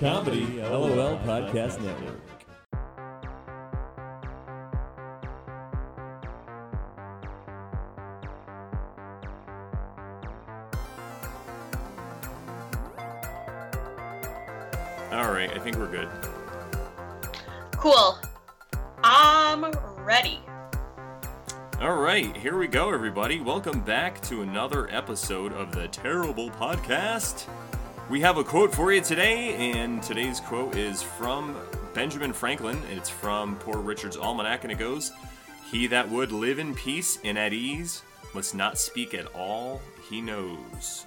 Comedy LOL Podcast Network. All right, I think we're good. Cool. I'm ready. All right, here we go, everybody. Welcome back to another episode of the TarotBull Podcast. We have a quote for you today, and today's quote is from Benjamin Franklin. It's from Poor Richard's Almanac, and it goes He that would live in peace and at ease must not speak at all he knows.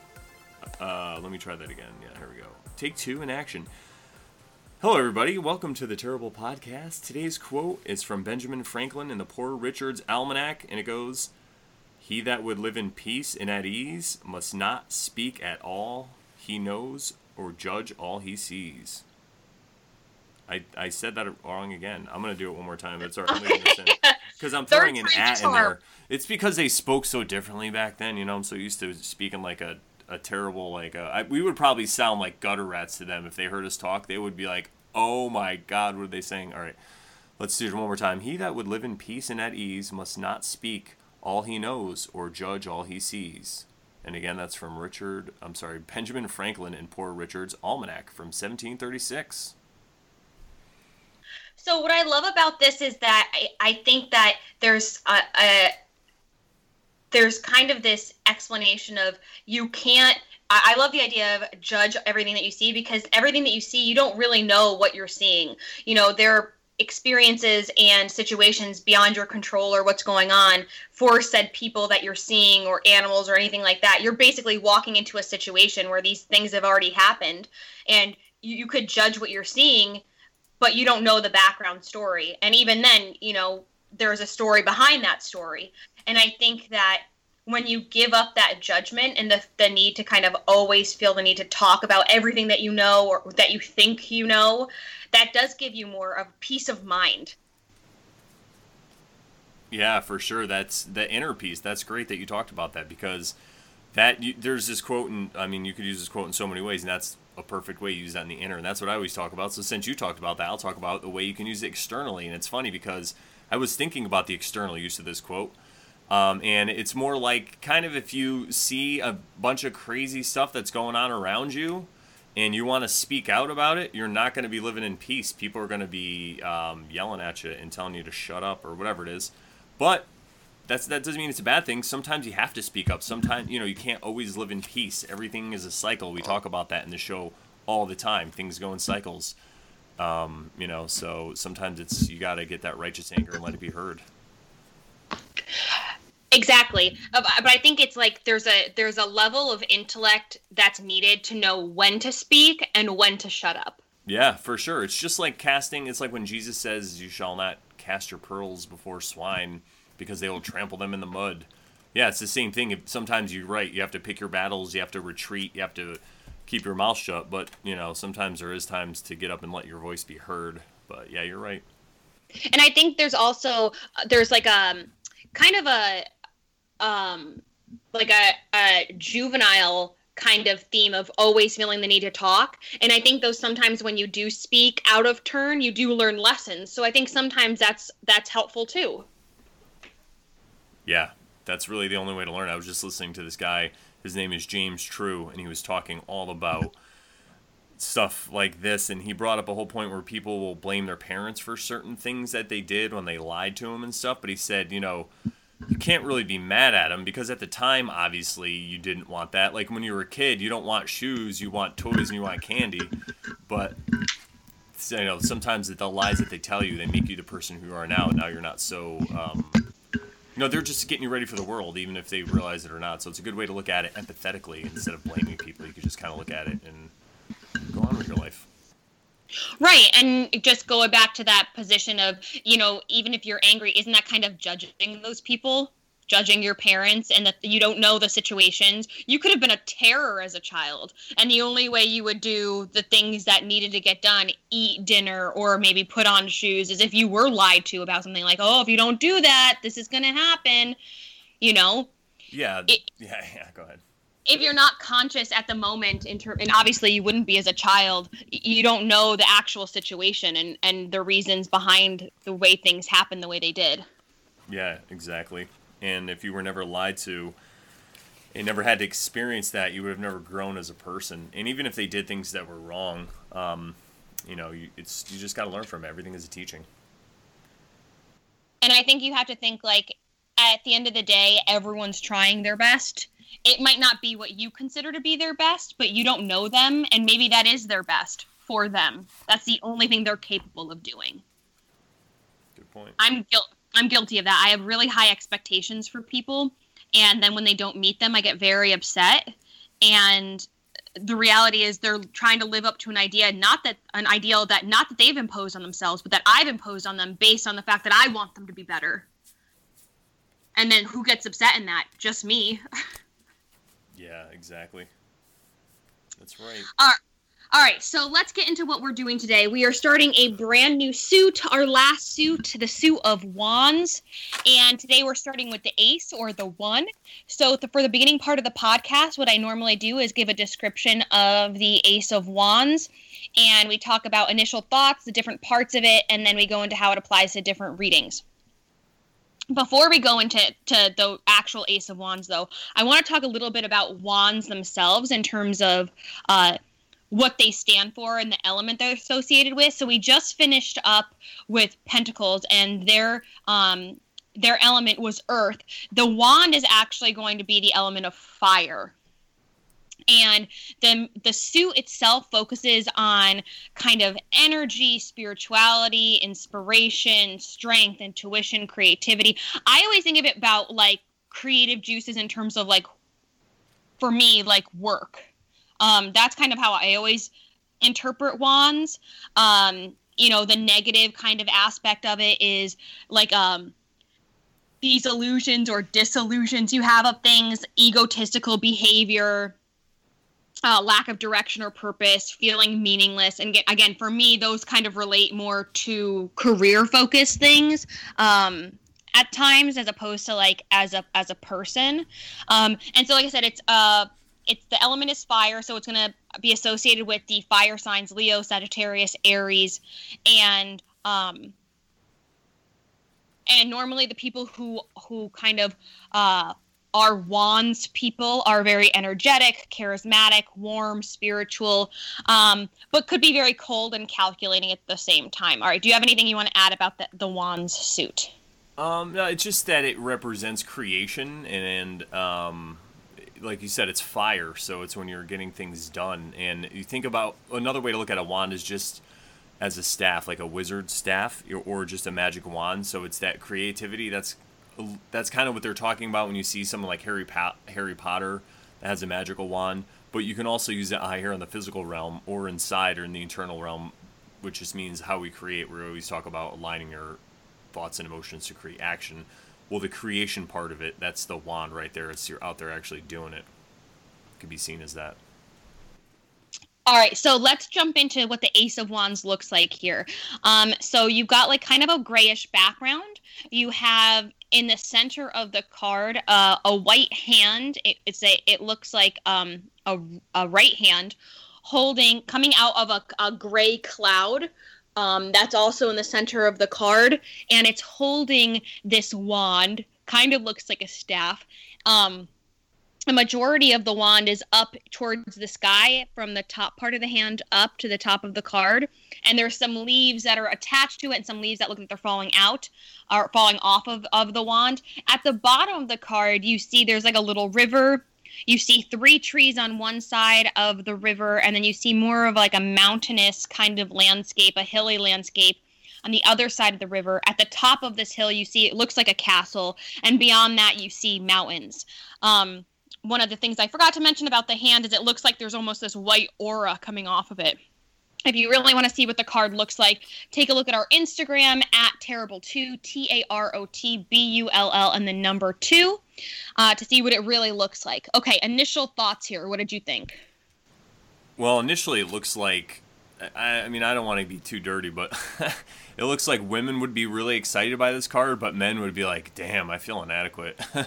Uh, let me try that again. Yeah, here we go. Take two in action. Hello, everybody. Welcome to the TarotBull Podcast. Today's quote is from Benjamin Franklin in the Poor Richard's Almanac, and it goes He that would live in peace and at ease must not speak at all he knows or judge all he sees. I, I said that wrong again. I'm going to do it one more time. It's Because I'm throwing an at in there. It's because they spoke so differently back then. You know, I'm so used to speaking like a a terrible like a, I, we would probably sound like gutter rats to them if they heard us talk. They would be like, "Oh my God, what are they saying?" All right, let's do it one more time. He that would live in peace and at ease must not speak all he knows or judge all he sees. And again, that's from Richard. I'm sorry, Benjamin Franklin and Poor Richard's Almanac from 1736. So what I love about this is that I, I think that there's a, a there's kind of this explanation of you can't I, love the idea of judge everything that you see because everything that you see you don't really know what you're seeing you know there are experiences and situations beyond your control or what's going on for said people that you're seeing or animals or anything like that. You're basically walking into a situation where these things have already happened and you, you could judge what you're seeing but you don't know the background story. And even then you know there's a story behind that story. And I think that when you give up that judgment and the, the need to kind of always feel the need to talk about everything that you know or that you think you know, that does give you more of peace of mind. Yeah, for sure. That's the inner peace. That's great that you talked about that because that you, there's this quote, and I mean, you could use this quote in so many ways, and that's a perfect way to use that in the inner. And that's what I always talk about. So since you talked about that, I'll talk about the way you can use it externally. And it's funny because I was thinking about the external use of this quote um, and it's more like kind of if you see a bunch of crazy stuff that's going on around you and you want to speak out about it, you're not going to be living in peace. People are going to be um, yelling at you and telling you to shut up or whatever it is. But that's that doesn't mean it's a bad thing. Sometimes you have to speak up. Sometimes you know you can't always live in peace. Everything is a cycle. We talk about that in the show all the time. Things go in cycles. Um, you know, so sometimes it's you got to get that righteous anger and let it be heard. Exactly, uh, but I think it's like there's a there's a level of intellect that's needed to know when to speak and when to shut up. Yeah, for sure. It's just like casting. It's like when Jesus says, "You shall not cast your pearls before swine, because they will trample them in the mud." Yeah, it's the same thing. Sometimes you're right. You have to pick your battles. You have to retreat. You have to keep your mouth shut. But you know, sometimes there is times to get up and let your voice be heard. But yeah, you're right. And I think there's also uh, there's like um kind of a um, like a, a juvenile kind of theme of always feeling the need to talk. And I think though sometimes when you do speak out of turn, you do learn lessons. So I think sometimes that's that's helpful too. Yeah, that's really the only way to learn. I was just listening to this guy. His name is James True, and he was talking all about stuff like this. And he brought up a whole point where people will blame their parents for certain things that they did when they lied to them and stuff. But he said, you know, you can't really be mad at him because at the time obviously you didn't want that. Like when you were a kid you don't want shoes you want toys and you want candy. But you know sometimes the lies that they tell you they make you the person who you are now. Now you're not so um, you know they're just getting you ready for the world even if they realize it or not. So it's a good way to look at it empathetically instead of blaming people. You could just kind of look at it and go on with your life Right. And just going back to that position of, you know, even if you're angry, isn't that kind of judging those people? Judging your parents and that you don't know the situations. You could have been a terror as a child. And the only way you would do the things that needed to get done, eat dinner or maybe put on shoes, is if you were lied to about something like, oh, if you don't do that, this is going to happen. You know? Yeah. It, yeah. Yeah. Go ahead if you're not conscious at the moment in and obviously you wouldn't be as a child you don't know the actual situation and and the reasons behind the way things happen the way they did. Yeah exactly. And if you were never lied to and never had to experience that you would have never grown as a person. And even if they did things that were wrong um, you know you, it's you just got to learn from it. everything is a teaching. And i think you have to think like at the end of the day everyone's trying their best it might not be what you consider to be their best, but you don't know them, and maybe that is their best for them. That's the only thing they're capable of doing. Good point. I'm guilt. I'm guilty of that. I have really high expectations for people, and then when they don't meet them, I get very upset. And the reality is, they're trying to live up to an idea, not that an ideal that not that they've imposed on themselves, but that I've imposed on them based on the fact that I want them to be better. And then who gets upset in that? Just me. Yeah, exactly. That's right. All right. All right, so let's get into what we're doing today. We are starting a brand new suit, our last suit, the suit of wands. And today we're starting with the ace or the one. So, the, for the beginning part of the podcast, what I normally do is give a description of the ace of wands. And we talk about initial thoughts, the different parts of it, and then we go into how it applies to different readings before we go into to the actual ace of wands though i want to talk a little bit about wands themselves in terms of uh, what they stand for and the element they're associated with. So we just finished up with pentacles and their um their element was earth. The wand is actually going to be the element of fire and the the suit itself focuses on kind of energy spirituality inspiration strength intuition creativity. I always think of it about like creative juices in terms of like for me like work. Um that's kind of how i always interpret wands. Um you know the negative kind of aspect of it is like um these illusions or disillusions you have of things egotistical behavior uh, lack of direction or purpose, feeling meaningless. And get, again, for me, those kind of relate more to career focused things. Um, at times as opposed to like as a as a person um and so like i said it's uh it's the element is fire so it's going to be associated with the fire signs leo sagittarius aries and um and normally the people who who kind of uh our wands people are very energetic, charismatic, warm, spiritual, um, but could be very cold and calculating at the same time. All right, do you have anything you want to add about the, the wands suit? Um, no, it's just that it represents creation and, um, like you said, it's fire, so it's when you're getting things done. And you think about another way to look at a wand is just as a staff, like a wizard staff, or just a magic wand. So it's that creativity that's that's kind of what they're talking about when you see someone like Harry pa- Harry Potter that has a magical wand. But you can also use that eye here in the physical realm or inside or in the internal realm, which just means how we create. We always talk about aligning your thoughts and emotions to create action. Well, the creation part of it, that's the wand right there. It's you're out there actually doing it. could be seen as that. All right, so let's jump into what the Ace of Wands looks like here. Um, so you've got like kind of a grayish background. You have in the center of the card uh, a white hand. It, it's a. It looks like um, a, a right hand holding coming out of a, a gray cloud. Um, that's also in the center of the card, and it's holding this wand. Kind of looks like a staff. Um, a majority of the wand is up towards the sky from the top part of the hand up to the top of the card. And there's some leaves that are attached to it and some leaves that look like they're falling out or falling off of, of the wand. At the bottom of the card you see there's like a little river. You see three trees on one side of the river and then you see more of like a mountainous kind of landscape a hilly landscape on the other side of the river. At the top of this hill you see it looks like a castle and beyond that you see mountains. Um, one of the things I forgot to mention about the hand is it looks like there's almost this white aura coming off of it. If you really want to see what the card looks like, take a look at our Instagram at TarotBull2, T A R O T B U L L, and the number two uh, to see what it really looks like. Okay, initial thoughts here. What did you think? Well, initially, it looks like I, I mean, I don't want to be too dirty, but it looks like women would be really excited by this card, but men would be like, damn, I feel inadequate.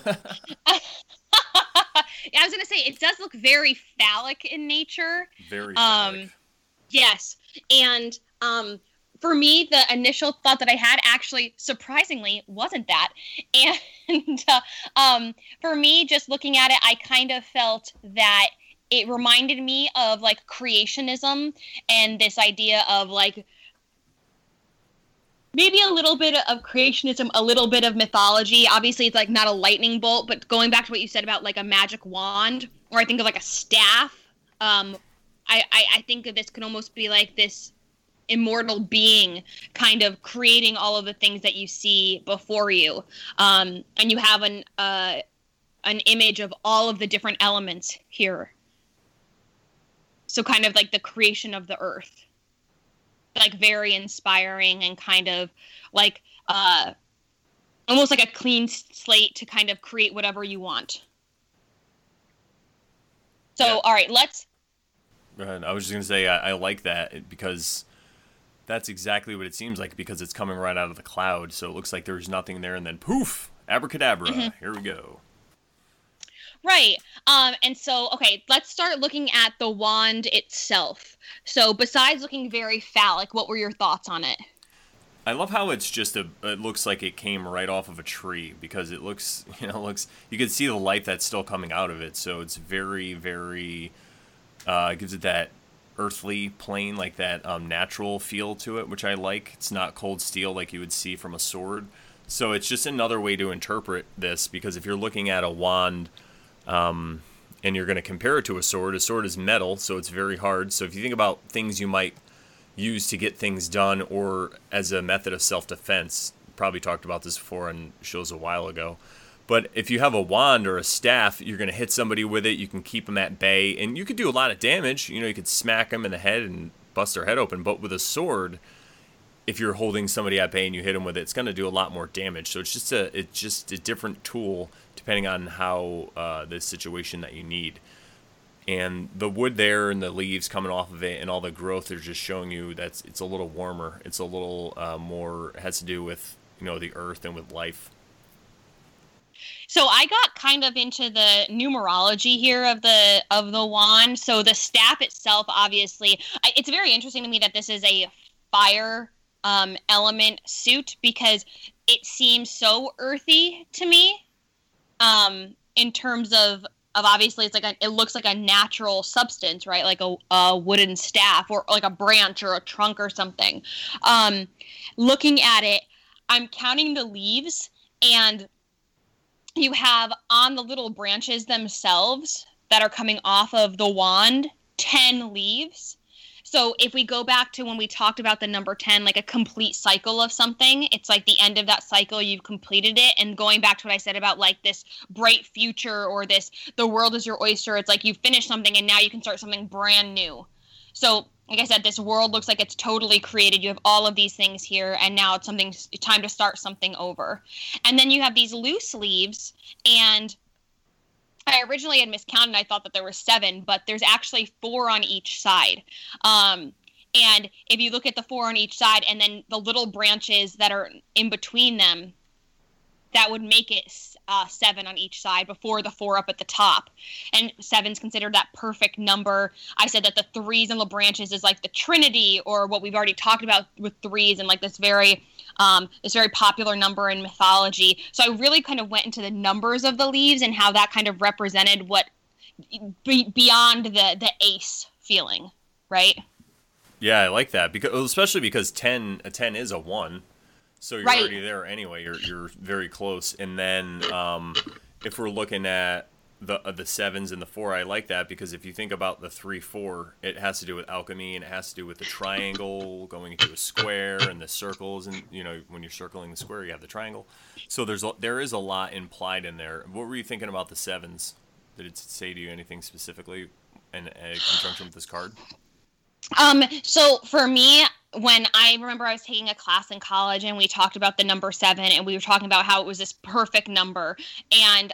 I was gonna say it does look very phallic in nature. Very Um. Yes, and um, for me, the initial thought that I had actually surprisingly wasn't that. And uh, um, for me, just looking at it, I kind of felt that it reminded me of like creationism and this idea of like maybe a little bit of creationism, a little bit of mythology. Obviously, it's like not a lightning bolt, but going back to what you said about like a magic wand, or I think of like a staff. Um, I, I, I think of this could almost be like this immortal being kind of creating all of the things that you see before you um, and you have an uh, an image of all of the different elements here so kind of like the creation of the earth like very inspiring and kind of like uh almost like a clean slate to kind of create whatever you want so Yeah. all right let's And I was just gonna say I, I like that because that's exactly what it seems like because it's coming right out of the cloud. So it looks like there's nothing there, and then poof, abracadabra. Mm-hmm. Here we go. Right. Um, and so, okay, let's start looking at the wand itself. So, besides looking very phallic, what were your thoughts on it? I love how it's just a. It looks like it came right off of a tree because it looks, you know, looks. You can see the light that's still coming out of it, so it's very, very. Uh, gives it that earthly plane, like that um, natural feel to it, which I like. It's not cold steel like you would see from a sword. So it's just another way to interpret this because if you're looking at a wand, um, and you're going to compare it to a sword, a sword is metal, so it's very hard. So if you think about things you might use to get things done or as a method of self-defense probably talked about this before on shows a while ago but if you have a wand or a staff you're going to hit somebody with it. You can keep them at bay and you could do a lot of damage. You know you could smack them in the head and bust their head open but with a sword if you're holding somebody at bay and you hit them with it it's going to do a lot more damage. So it's just a it's just a different tool depending on how uh, the situation that you need and the wood there and the leaves coming off of it and all the growth are just showing you that it's a little warmer it's a little uh, more has to do with you know the earth and with life So, I got kind of into the numerology here of the of the wand. So, the staff itself, obviously, it's very interesting to me that this is a fire um, element suit because it seems so earthy to me. Um, in terms of of obviously it's like a, it looks like a natural substance right? Like a, a wooden staff or like a branch or a trunk or something. Um looking at it i'm counting the leaves and you have on the little branches themselves that are coming off of the wand 10 leaves so if we go back to when we talked about the number 10 like a complete cycle of something it's like the end of that cycle you've completed it. And going back to what i said about like this bright future or this the world is your oyster it's like you finished something and now you can start something brand new. So like i said this world looks like it's totally created. You have all of these things here and now it's something time to start something over. And then you have these loose leaves and I originally had miscounted. I thought that there were seven, but there's actually four on each side. Um, and if you look at the four on each side and then the little branches that are in between them, that would make it uh, seven on each side before the four up at the top. And seven's considered that perfect number. I said that the threes and the branches is like the Trinity, or what we've already talked about with threes, and like this very um, this very popular number in mythology. So I really kind of went into the numbers of the leaves and how that kind of represented what be, beyond the the ace feeling, right? yeah i like that because especially because 10 a 10 is a 1 so you're Right. already there anyway. You're, you're very close. And then um, if we're looking at the uh, the sevens and the four i like that because if you think about the three four it has to do with alchemy and it has to do with the triangle going into a square and the circles and you know when you're circling the square you have the triangle. So there's a, there is a lot implied in there. What were you thinking about the sevens? Did it say to you anything specifically in, in conjunction with this card Um, so for me, when I remember I was taking a class in college and we talked about the number seven and we were talking about how it was this perfect number and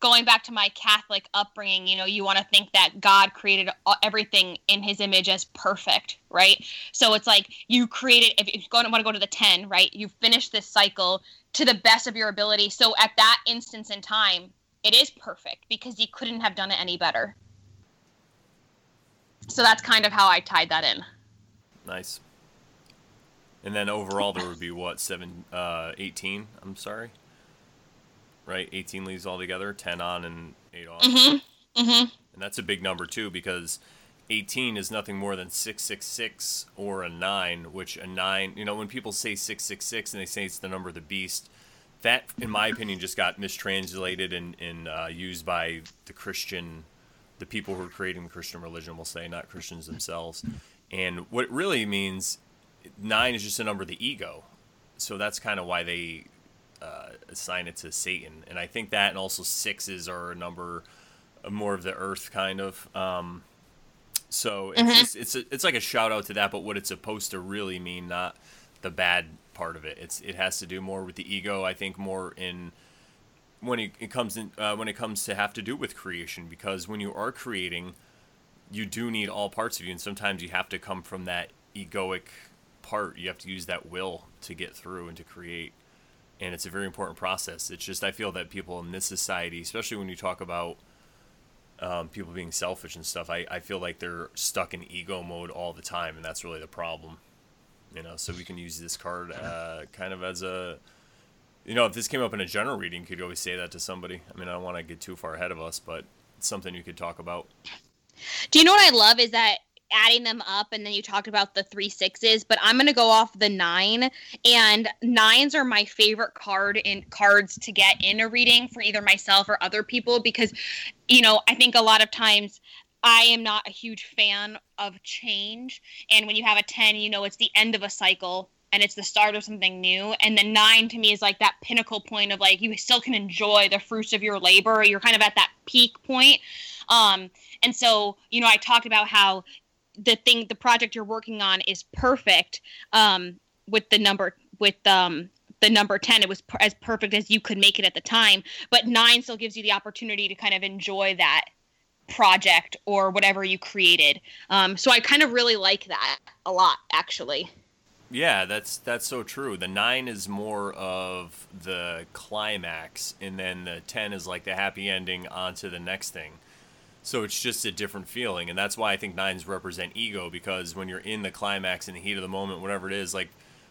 going back to my Catholic upbringing, you know, you want to think that God created everything in his image as perfect, right? So it's like you created, if you want to go to the 10, right? You finish this cycle to the best of your ability. So at that instance in time, it is perfect because he couldn't have done it any better. So that's kind of how I tied that in. Nice. And then overall, there would be what seven, uh, 18. I'm sorry. Right, 18 leaves altogether, 10 on and eight off. Mm-hmm. Mm-hmm. And that's a big number too because 18 is nothing more than 666 or a 9, which a 9, you know, when people say 666 and they say it's the number of the beast, that, in my opinion, just got mistranslated and, and uh, used by the Christian, the people who are creating the Christian religion, will say, not Christians themselves. And what it really means, 9 is just a number of the ego. So that's kind of why they uh, assign it to Satan. And I think that and also sixes are a number more of the earth kind of. Um, so it's Mhm. just, it's a, it's like a shout out to that, but what it's supposed to really mean, not the bad part of it. It's it has to do more with the ego. I think more in when it, it comes in uh, when it comes to have to do with creation because when you are creating, you do need all parts of you, and sometimes you have to come from that egoic part. You have to use that will to get through and to create and it's a very important process. It's just I feel that people in this society, especially when you talk about um, people being selfish and stuff, I, I feel like they're stuck in ego mode all the time, and that's really the problem. You know, so we can use this card uh, kind of as a, you know, if this came up in a general reading, could you always say that to somebody. I mean, I don't want to get too far ahead of us, but it's something you could talk about. Do you know what I love is that adding them up and then you talked about the three sixes, but I'm gonna go off the nine and nines are my favorite card in cards to get in a reading for either myself or other people because you know, I think a lot of times I am not a huge fan of change. And when you have a 10, you know it's the end of a cycle and it's the start of something new. And the nine to me is like that pinnacle point of like you still can enjoy the fruits of your labor. You're kind of at that peak point. Um, and so, you know, I talked about how the thing, the project you're working on is perfect um, with the number, with um, the number 10 it was per- as perfect as you could make it at the time but 9 still gives you the opportunity to kind of enjoy that project or whatever you created um, so i kind of really like that a lot actually Yeah, that's that's so true. The nine is more of the climax, and then the ten is like the happy ending onto the next thing. So it's just a different feeling, and that's why I think nines represent ego because when you're in the climax in the heat of the moment, whatever it is, like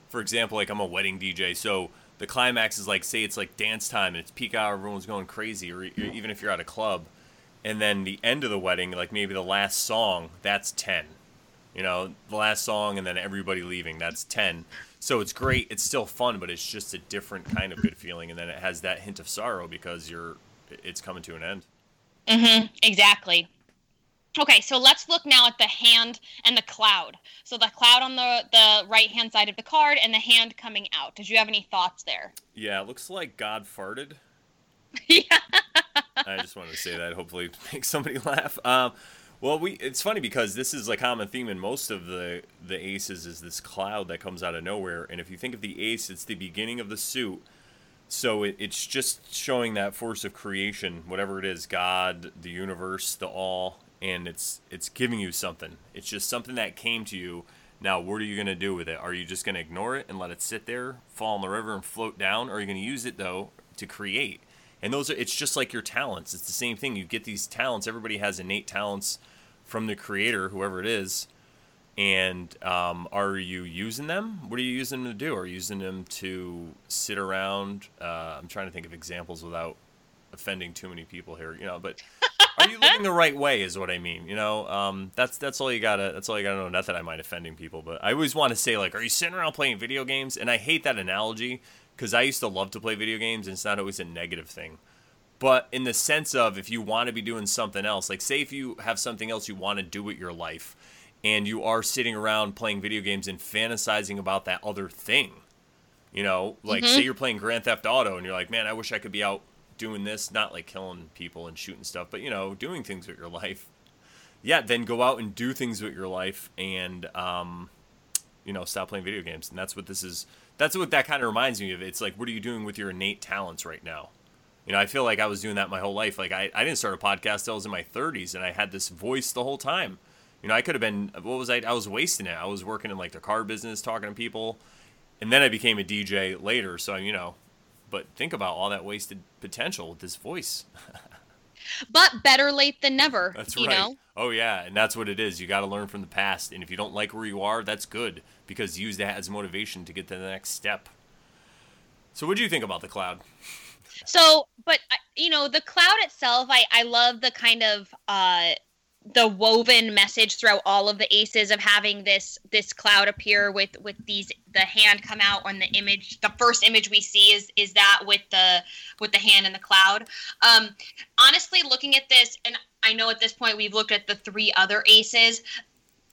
for example, like I'm a wedding DJ, so the climax is like say it's like dance time and it's peak hour, everyone's going crazy, or e- even if you're at a club, and then the end of the wedding, like maybe the last song, that's ten you know the last song and then everybody leaving that's 10 so it's great it's still fun but it's just a different kind of good feeling and then it has that hint of sorrow because you're it's coming to an end. Mm-hmm exactly. Okay so let's look now at the hand and the cloud. So the cloud on the the right hand side of the card and the hand coming out. Did you have any thoughts there? Yeah it looks like god farted. Yeah i just wanted to say that hopefully make somebody laugh. Um well we it's funny because this is a common theme in most of the the aces is this cloud that comes out of nowhere. And if you think of the ace it's the beginning of the suit. So it, it's just showing that force of creation whatever it is god the universe the all and it's it's giving you something. It's just something that came to you. Now what are you going to do with it? Are you just going to ignore it and let it sit there fall in the river and float down? Or are you going to use it though to create and those are it's just like your talents. It's the same thing. You get these talents. Everybody has innate talents from the creator whoever it is. And um, are you using them? What are you using them to do? Are you using them to sit around? Uh, i'm trying to think of examples without offending too many people here you know but are you living the right way is what i mean you know? Um, that's that's all you gotta that's all you gotta know. Not that i mind offending people but i always want to say like are you sitting around playing video games? And i hate that analogy because i used to love to play video games and it's not always a negative thing. But in the sense of if you want to be doing something else like say if you have something else you want to do with your life and you are sitting around playing video games and fantasizing about that other thing you know like say you're playing grand theft auto and you're like man i wish i could be out doing this not like killing people and shooting stuff but you know doing things with your life. Yeah then go out and do things with your life and um you know stop playing video games and that's what this is that's what that kind of reminds me of it's like what are you doing with your innate talents right now you know, I feel like I was doing that my whole life. Like I, I didn't start a podcast till I was in my 30s, and I had this voice the whole time. You know, I could have been. What was I? I was wasting it. I was working in like the car business, talking to people, and then I became a DJ later. So you know, but think about all that wasted potential with this voice. but better late than never. That's you right. Know? Oh yeah, and that's what it is. You got to learn from the past, and if you don't like where you are, that's good because use that as motivation to get to the next step. So, what do you think about the cloud? So, but uh, you know, the cloud itself, I I love the kind of uh the woven message throughout all of the aces of having this this cloud appear with with these the hand come out on the image the first image we see is is that with the with the hand in the cloud. Um honestly looking at this and i know at this point we've looked at the three other aces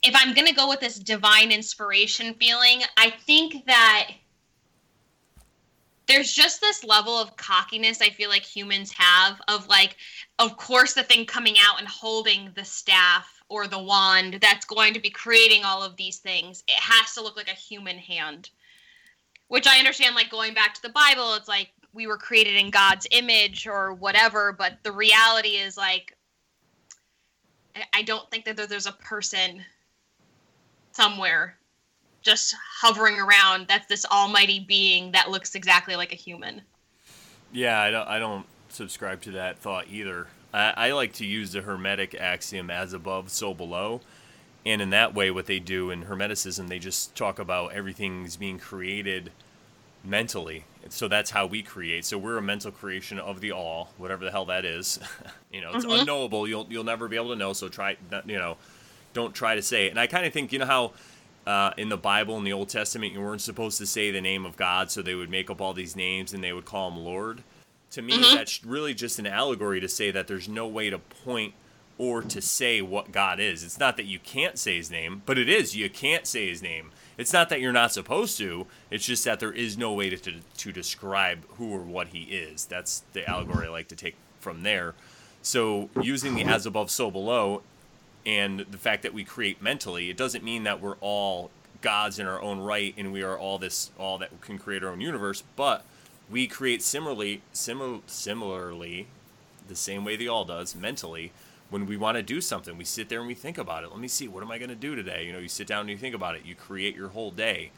if i'm going to go with this divine inspiration feeling i think that there's just this level of cockiness I feel like humans have of like, of course, the thing coming out and holding the staff or the wand that's going to be creating all of these things. It has to look like a human hand, which I understand. Like going back to the Bible, it's like we were created in God's image or whatever, but the reality is like, I don't think that there's a person somewhere just hovering around that's this almighty being that looks exactly like a human. Yeah, I don't, I don't subscribe to that thought either. I, I like to use the Hermetic axiom as above, so below. And in that way, what they do in Hermeticism, they just talk about everything's being created mentally. So that's how we create. So we're a mental creation of the all, whatever the hell that is. you know, it's mm-hmm. unknowable. You'll you'll never be able to know. So try, you know, don't try to say it. And I kind of think, you know how uh, in the Bible in the Old Testament, you weren't supposed to say the name of God, so they would make up all these names and they would call him Lord. To me, mm-hmm. that's really just an allegory to say that there's no way to point or to say what God is. It's not that you can't say his name, but it is. You can't say his name. It's not that you're not supposed to. It's just that there is no way to, to, to describe who or what he is. That's the allegory I like to take from there. So using the as above, so below and the fact that we create mentally, it doesn't mean that we're all gods in our own right and we are all this all that can create our own universe, but we create similarly simil- similarly the same way the all does mentally when we want to do something. We sit there and we think about it. Let me see what am i going to do today? You know you sit down and you think about it. You create your whole day.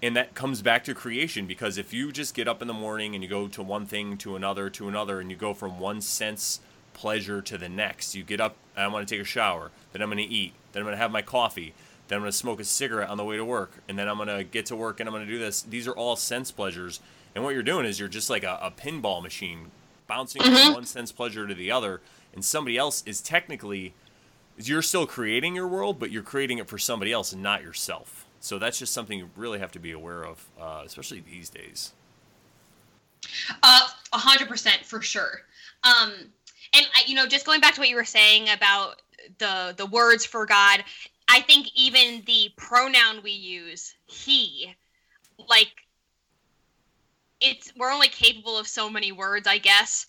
And that comes back to creation because if you just get up in the morning and you go to one thing to another to another and you go from one sense pleasure to the next. You get up, I want to take a shower, then I'm going to eat, then I'm going to have my coffee, then I'm going to smoke a cigarette on the way to work, and then I'm going to get to work and I'm going to do this. These are all sense pleasures. And what you're doing is you're just like a, a pinball machine, bouncing mm-hmm. from one sense pleasure to the other. And somebody else is technically, you're still creating your world, but you're creating it for somebody else and not yourself. So that's just something you really have to be aware of, uh, especially these days. Uh, a hundred percent for sure. Um, and you know just going back to what you were saying about the the words for god i think even the pronoun we use he like it's we're only capable of so many words i guess.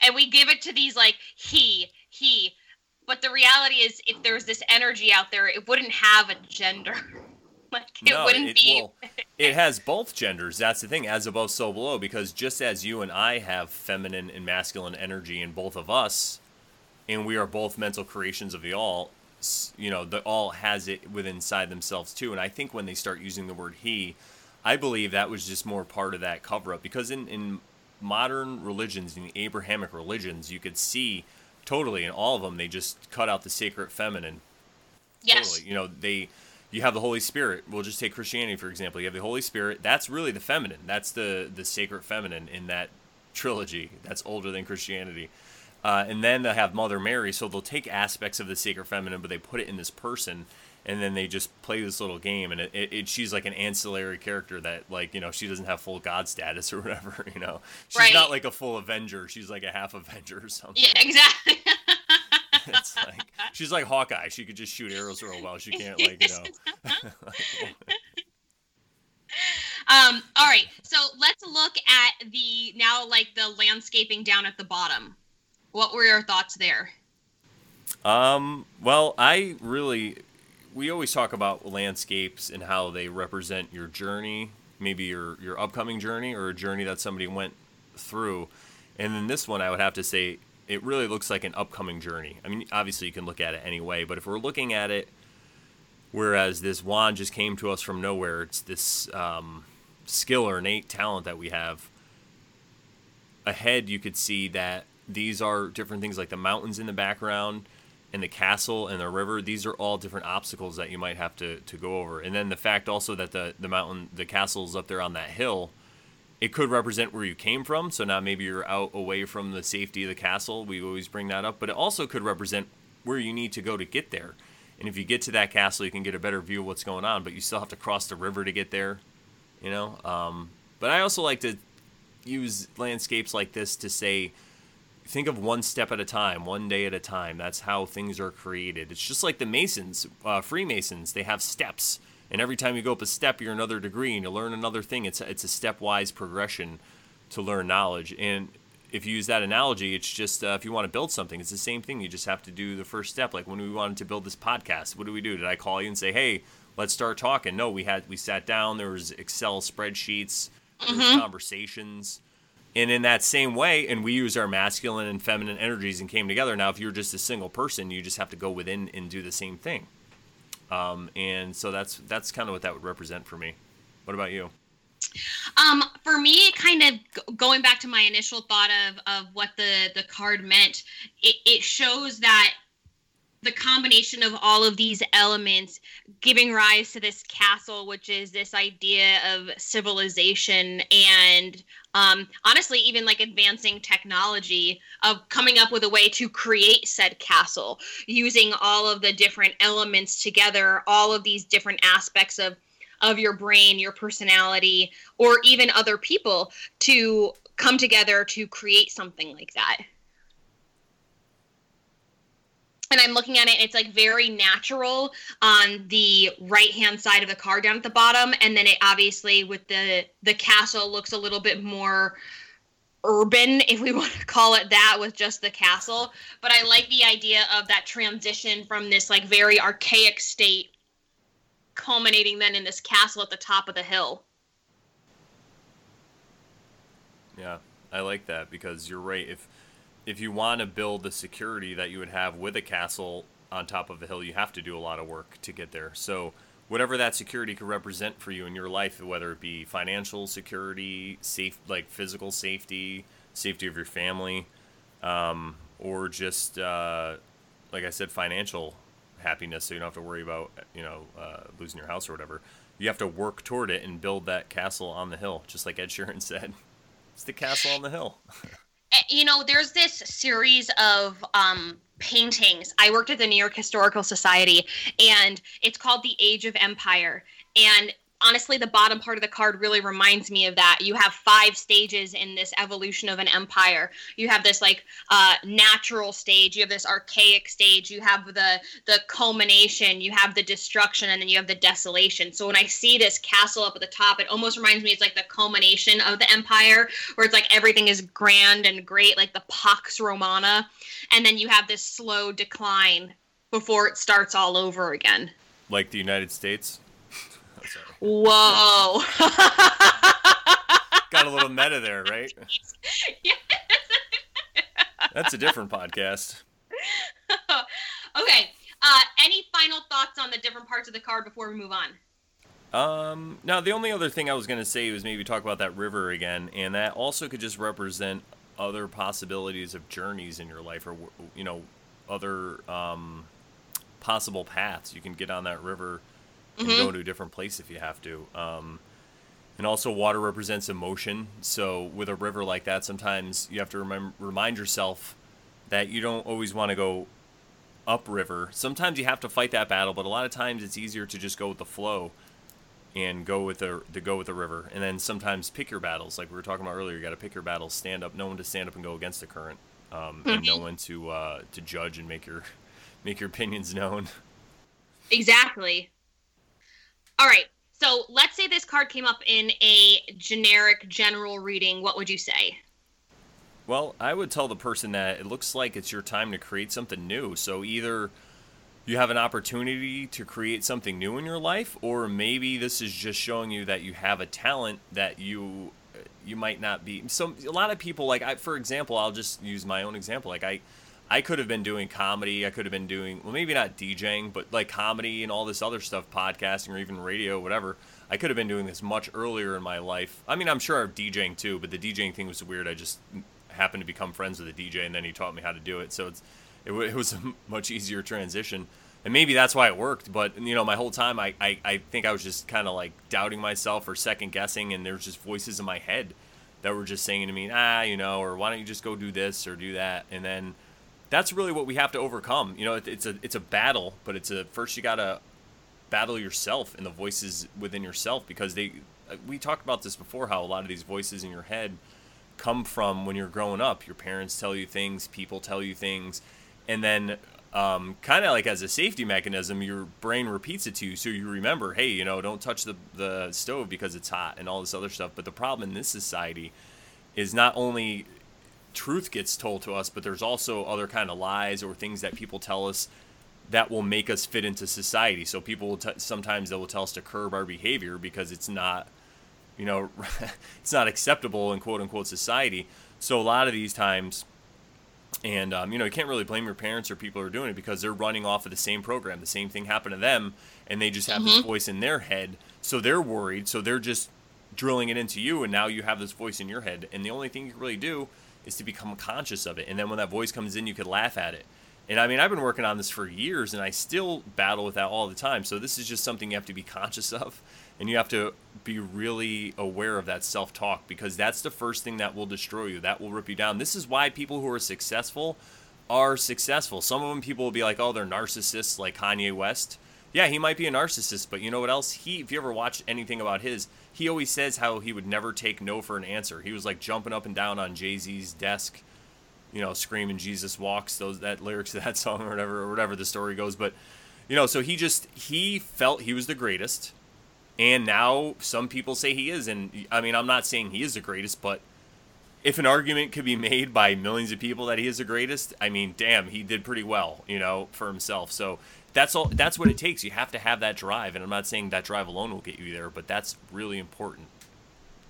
And we give it to these like he he. But the reality is if there's this energy out there it wouldn't have a gender like it no, wouldn't it, be well, it has both genders that's the thing as above so below because just as you and i have feminine and masculine energy in both of us and we are both mental creations of the all you know the all has it within inside themselves too. And i think when they start using the word he i believe that was just more part of that cover up because in, in modern religions in the abrahamic religions you could see totally in all of them they just cut out the sacred feminine. Yes. Totally. you know they you have the Holy Spirit. We'll just take Christianity for example. You have the Holy Spirit. That's really the feminine. That's the the sacred feminine in that trilogy. That's older than Christianity. Uh, and then they have Mother Mary. So they'll take aspects of the sacred feminine, but they put it in this person, and then they just play this little game. And it, it, it she's like an ancillary character that like you know she doesn't have full god status or whatever. You know, she's right. not like a full Avenger. She's like a half Avenger or something. Yeah, exactly. it's like she's like Hawkeye. She could just shoot arrows real well. She can't like you know. um. All right. So let's look at the now like the landscaping down at the bottom. What were your thoughts there? Um. Well, I really. We always talk about landscapes and how they represent your journey, maybe your your upcoming journey or a journey that somebody went through. And then this one, I would have to say, it really looks like an upcoming journey. I mean, obviously you can look at it anyway, but if we're looking at it, whereas this wand just came to us from nowhere, it's this um, skill or innate talent that we have. ahead you could see that these are different things like the mountains in the background and the castle and the river these are all different obstacles that you might have to, to go over and then the fact also that the, the mountain the castle's up there on that hill it could represent where you came from so now maybe you're out away from the safety of the castle we always bring that up but it also could represent where you need to go to get there and if you get to that castle you can get a better view of what's going on but you still have to cross the river to get there you know um, but i also like to use landscapes like this to say think of one step at a time, one day at a time. That's how things are created. It's just like the Masons, uh, Freemasons. They have steps, and every time you go up a step, you're another degree, and you learn another thing. It's a, it's a stepwise progression to learn knowledge. And if you use that analogy, it's just uh, if you want to build something, it's the same thing. You just have to do the first step. Like when we wanted to build this podcast, what do we do? Did I call you and say, "Hey, let's start talking"? No, we had we sat down. There was Excel spreadsheets, mm-hmm. conversations and in that same way, and we use our masculine and feminine energies and came together. Now, if you're just a single person, you just have to go within and do the same thing. Um, and so that's that's kind of what that would represent for me. What about you? Um, for me, kind of going back to my initial thought of, of what the, the card meant, it, it shows that the combination of all of these elements giving rise to this castle, which is this idea of civilization and um, honestly, even like advancing technology of coming up with a way to create said castle using all of the different elements together, all of these different aspects of of your brain, your personality, or even other people to come together to create something like that and I'm looking at it, and it's like very natural on the right hand side of the car down at the bottom, and then it obviously with the the castle looks a little bit more urban, if we want to call it that, with just the castle. But I like the idea of that transition from this like very archaic state, culminating then in this castle at the top of the hill. Yeah, I like that because you're right. If if you want to build the security that you would have with a castle on top of a hill, you have to do a lot of work to get there. So, whatever that security could represent for you in your life, whether it be financial security, safe, like physical safety, safety of your family, um, or just, uh, like I said, financial happiness, so you don't have to worry about, you know, uh, losing your house or whatever. You have to work toward it and build that castle on the hill, just like Ed Sheeran said. It's the castle on the hill. Eh, you know, there's this series of um, paintings. I worked at the New York Historical Society, and it's called The Age of Empire. And honestly the bottom part of the card really reminds me of that. You have five stages in this evolution of an empire. You have this like uh, natural stage. You have this archaic stage. You have the the culmination. You have the destruction and then you have the desolation. So when i see this castle up at the top it almost reminds me it's like the culmination of the empire where it's like everything is grand and great like the pax romana. And then you have this slow decline before it starts all over again. Like the united states Whoa. Got a little meta there, right? Yes. That's a different podcast. okay. Uh, any final thoughts on the different parts of the card before we move on? Um, now the only other thing I was going to say was maybe talk about that river again, and that also could just represent other possibilities of journeys in your life, or you know, other um, possible paths you can get on that river and mm-hmm. go to a different place if you have to. Um, and also, water represents emotion. So, with a river like that, sometimes you have to remember, remind yourself that you don't always want to go upriver. Sometimes you have to fight that battle, but a lot of times it's easier to just go with the flow and go with the to go with the river. And then sometimes pick your battles, like we were talking about earlier. You got to pick your battles. Stand up, know when to stand up and go against the current, um, mm-hmm. and know when to uh, to judge and make your make your opinions known. Exactly. All right. So let's say this card came up in a generic general reading. What would you say? Well, I would tell the person that it looks like it's your time to create something new. So either you have an opportunity to create something new in your life, or maybe this is just showing you that you have a talent that you you might not be. So a lot of people, like I, for example, I'll just use my own example. Like I I could have been doing comedy. I could have been doing, well, maybe not DJing, but like comedy and all this other stuff, podcasting or even radio, whatever. I could have been doing this much earlier in my life. I mean, I'm sure I'm DJing too, but the DJing thing was weird. I just happened to become friends with a DJ, and then he taught me how to do it. So it's it, it was a much easier transition, and maybe that's why it worked. But you know, my whole time, I I, I think I was just kind of like doubting myself or second guessing, and there's just voices in my head that were just saying to me, ah, you know, or why don't you just go do this or do that, and then that's really what we have to overcome. You know, it, it's a it's a battle, but it's a first you gotta battle yourself and the voices within yourself because they we talked about this before how a lot of these voices in your head come from when you're growing up your parents tell you things people tell you things and then um, kind of like as a safety mechanism your brain repeats it to you so you remember hey you know don't touch the, the stove because it's hot and all this other stuff but the problem in this society is not only truth gets told to us but there's also other kind of lies or things that people tell us that will make us fit into society. So people will t- sometimes they will tell us to curb our behavior because it's not, you know, it's not acceptable in quote unquote society. So a lot of these times, and um, you know, you can't really blame your parents or people who are doing it because they're running off of the same program. The same thing happened to them, and they just have mm-hmm. this voice in their head. So they're worried. So they're just drilling it into you, and now you have this voice in your head. And the only thing you can really do is to become conscious of it. And then when that voice comes in, you could laugh at it and I mean, I've been working on this for years and I still battle with that all the time. So this is just something you have to be conscious of and you have to be really aware of that self talk because that's the first thing that will destroy you. That will rip you down. This is why people who are successful are successful. Some of them people will be like, oh, they're narcissists like Kanye West. Yeah, he might be a narcissist, but you know what else? He, if you ever watch anything about his, he always says how he would never take no for an answer. He was like jumping up and down on Jay Z's desk you know, screaming Jesus walks, those that lyrics to that song or whatever or whatever the story goes. But you know, so he just he felt he was the greatest, and now some people say he is. And I mean, I'm not saying he is the greatest, but if an argument could be made by millions of people that he is the greatest, I mean, damn, he did pretty well, you know, for himself. So that's all. That's what it takes. You have to have that drive, and I'm not saying that drive alone will get you there, but that's really important.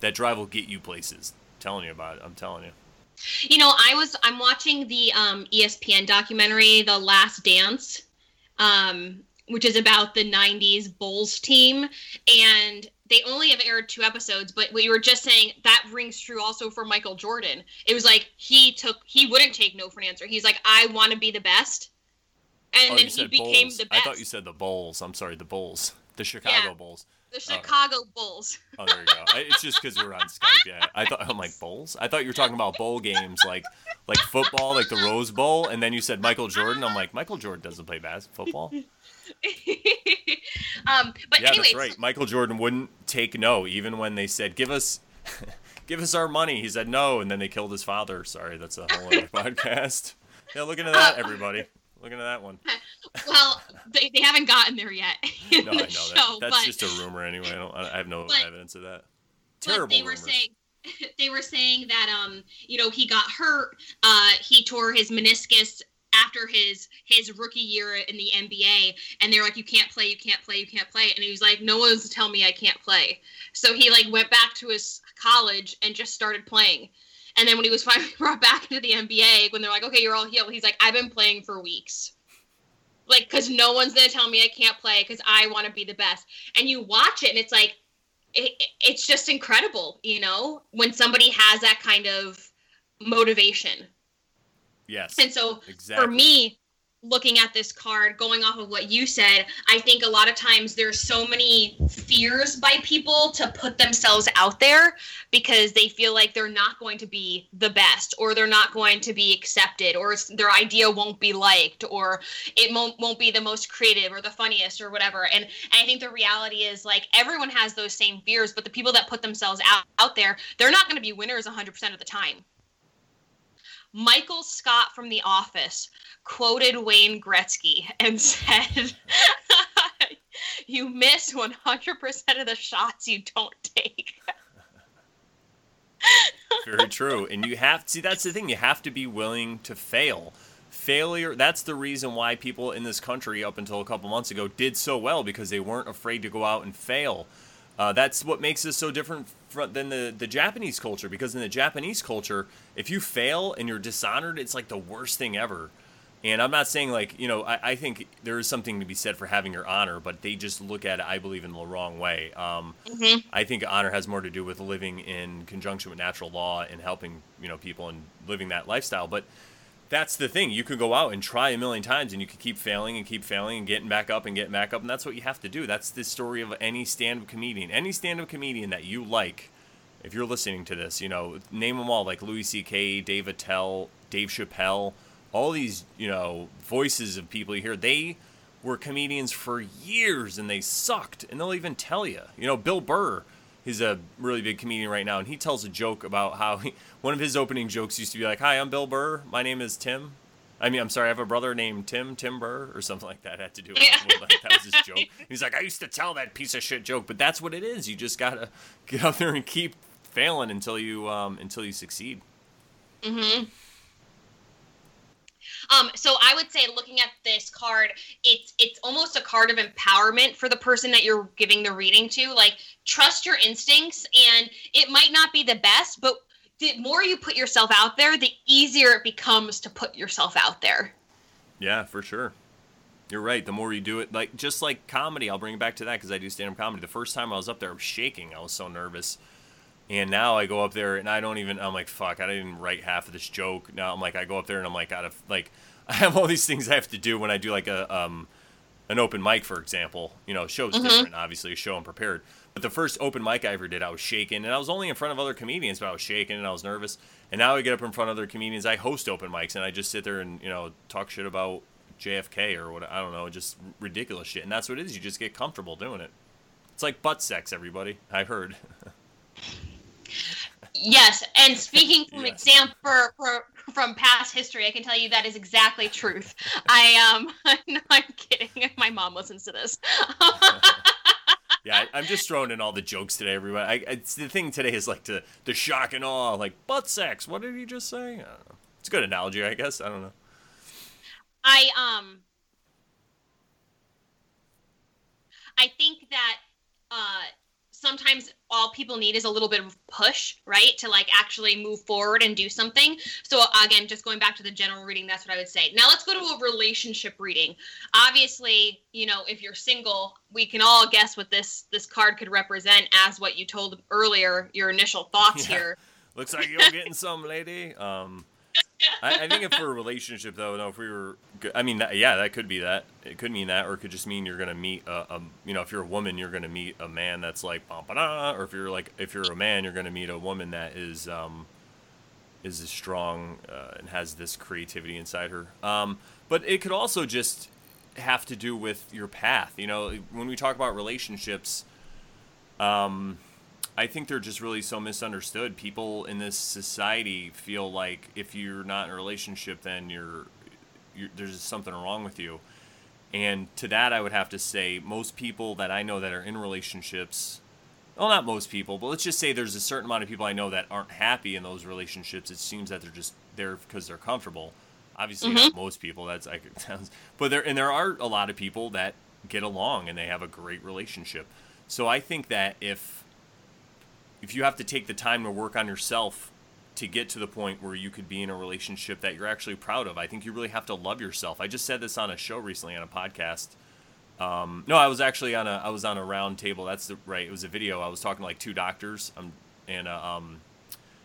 That drive will get you places. I'm telling you about it. I'm telling you. You know, I was I'm watching the um, ESPN documentary, The Last Dance, um, which is about the '90s Bulls team, and they only have aired two episodes. But what you were just saying that rings true also for Michael Jordan. It was like he took he wouldn't take no for an answer. He's like, I want to be the best, and oh, then he became Bulls. the best. I thought you said the Bulls. I'm sorry, the Bulls, the Chicago yeah. Bulls. The oh. Chicago oh. Bulls. Oh, there you go. It's just because we're on Skype. Yeah, I thought I'm like Bulls. I thought you were talking about bowl games, like like football, like the Rose Bowl, and then you said Michael Jordan. I'm like Michael Jordan doesn't play basketball football. um, but yeah, anyways. that's right. Michael Jordan wouldn't take no, even when they said, "Give us, give us our money." He said no, and then they killed his father. Sorry, that's a whole other podcast. Yeah, look into that, everybody. Look at that one. well, they, they haven't gotten there yet. no, I know show, that. That's but, just a rumor anyway. I, don't, I have no but, evidence of that. Terrible. they were saying they were saying that um you know he got hurt. Uh, he tore his meniscus after his his rookie year in the NBA, and they're like, "You can't play, you can't play, you can't play," and he was like, "No one's tell me I can't play." So he like went back to his college and just started playing. And then when he was finally brought back into the NBA, when they're like, okay, you're all healed, he's like, I've been playing for weeks. Like, because no one's going to tell me I can't play because I want to be the best. And you watch it and it's like, it, it's just incredible, you know, when somebody has that kind of motivation. Yes. And so exactly. for me, looking at this card, going off of what you said, I think a lot of times there's so many fears by people to put themselves out there because they feel like they're not going to be the best or they're not going to be accepted or their idea won't be liked or it won't, won't be the most creative or the funniest or whatever. And, and I think the reality is like everyone has those same fears, but the people that put themselves out, out there, they're not going to be winners 100% of the time. Michael Scott from The Office quoted Wayne Gretzky and said, You miss 100% of the shots you don't take. Very true. And you have to see that's the thing, you have to be willing to fail. Failure, that's the reason why people in this country up until a couple months ago did so well because they weren't afraid to go out and fail. Uh, that's what makes us so different than the, the Japanese culture because in the Japanese culture, if you fail and you're dishonored, it's like the worst thing ever. And I'm not saying like you know I, I think there is something to be said for having your honor, but they just look at it I believe in the wrong way. Um, Mhm. I think honor has more to do with living in conjunction with natural law and helping you know people and living that lifestyle. But that's the thing. You could go out and try a million times, and you could keep failing and keep failing and getting back up and getting back up, and that's what you have to do. That's the story of any stand-up comedian. Any stand-up comedian that you like, if you're listening to this, you know, name them all, like Louis C.K., Dave Attell, Dave Chappelle, all these, you know, voices of people you hear. They were comedians for years, and they sucked, and they'll even tell you. You know, Bill Burr he's a really big comedian right now, and he tells a joke about how he, one of his opening jokes used to be like, "Hi, I'm Bill Burr. My name is Tim. I mean, I'm sorry, I have a brother named Tim Tim Burr or something like that. It had to do with Yeah. like, that was his joke. He's like, I used to tell that piece of shit joke, but that's what it is. You just gotta get out there and keep failing until you um until you succeed. hmm Um, so I would say, looking at this card, it's it's almost a card of empowerment for the person that you're giving the reading to. Like, trust your instincts, and it might not be the best, but the more you put yourself out there, the easier it becomes to put yourself out there. Yeah, for sure. You're right. The more you do it, like just like comedy, I'll bring it back to that because I do stand up comedy. The first time I was up there, I was shaking. I was so nervous. And now I go up there and I don't even. I'm like, fuck. I didn't even write half of this joke. Now I'm like, I go up there and I'm like, out of like, I have all these things I have to do when I do like a um, an open mic, for example. You know, show's Mhm. different. Obviously, a show I'm prepared. But the first open mic I ever did, I was shaking, and I was only in front of other comedians, but I was shaking and I was nervous. And now I get up in front of other comedians. I host open mics, and I just sit there and you know talk shit about JFK or what I don't know, just ridiculous shit. And that's what it is. You just get comfortable doing it. It's like butt sex, everybody. I heard. Yes, and speaking from Yes. example for, for, from past history, I can tell you that is exactly truth. I um, no, I'm kidding. My mom listens to this. yeah, I, I'm just throwing in all the jokes today, everybody. I, it's the thing today is like the the shock and awe, like butt sex. What did he just say? I don't know. It's a good analogy, I guess. I don't know. I um I think that uh sometimes all people need is a little bit of push, right? To like actually move forward and do something. So again, just going back to the general reading, that's what I would say. Now let's go to a relationship reading. Obviously, you know, if you're single, we can all guess what this this card could represent as what you told earlier, your initial thoughts Yeah. here. Looks like you're getting some, lady. Um, I, I think if for a relationship, though, no, if we were, I mean, that, yeah, that could be that. It could mean that, or it could just mean you're gonna meet a, a you know, if you're a woman, you're gonna meet a man that's like, bum, or if you're like, if you're a man, you're gonna meet a woman that is, um, is strong uh, and has this creativity inside her. Um, but it could also just have to do with your path. You know, when we talk about relationships, um, I think they're just really so misunderstood. People in this society feel like if you're not in a relationship, then you're, you're there's something wrong with you. And to that, I would have to say most people that I know that are in relationships, well, not most people, but let's just say there's a certain amount of people I know that aren't happy in those relationships. It seems that they're just there because they're comfortable. Obviously, not mm-hmm. most people. That's like it sounds, but there and there are a lot of people that get along and they have a great relationship. So I think that if if you have to take the time to work on yourself to get to the point where you could be in a relationship that you're actually proud of, I think you really have to love yourself. I just said this on a show recently on a podcast. Um, no, I was actually on a I was on a round table. That's the right. It was a video. I was talking to like two doctors. Um, and uh, um,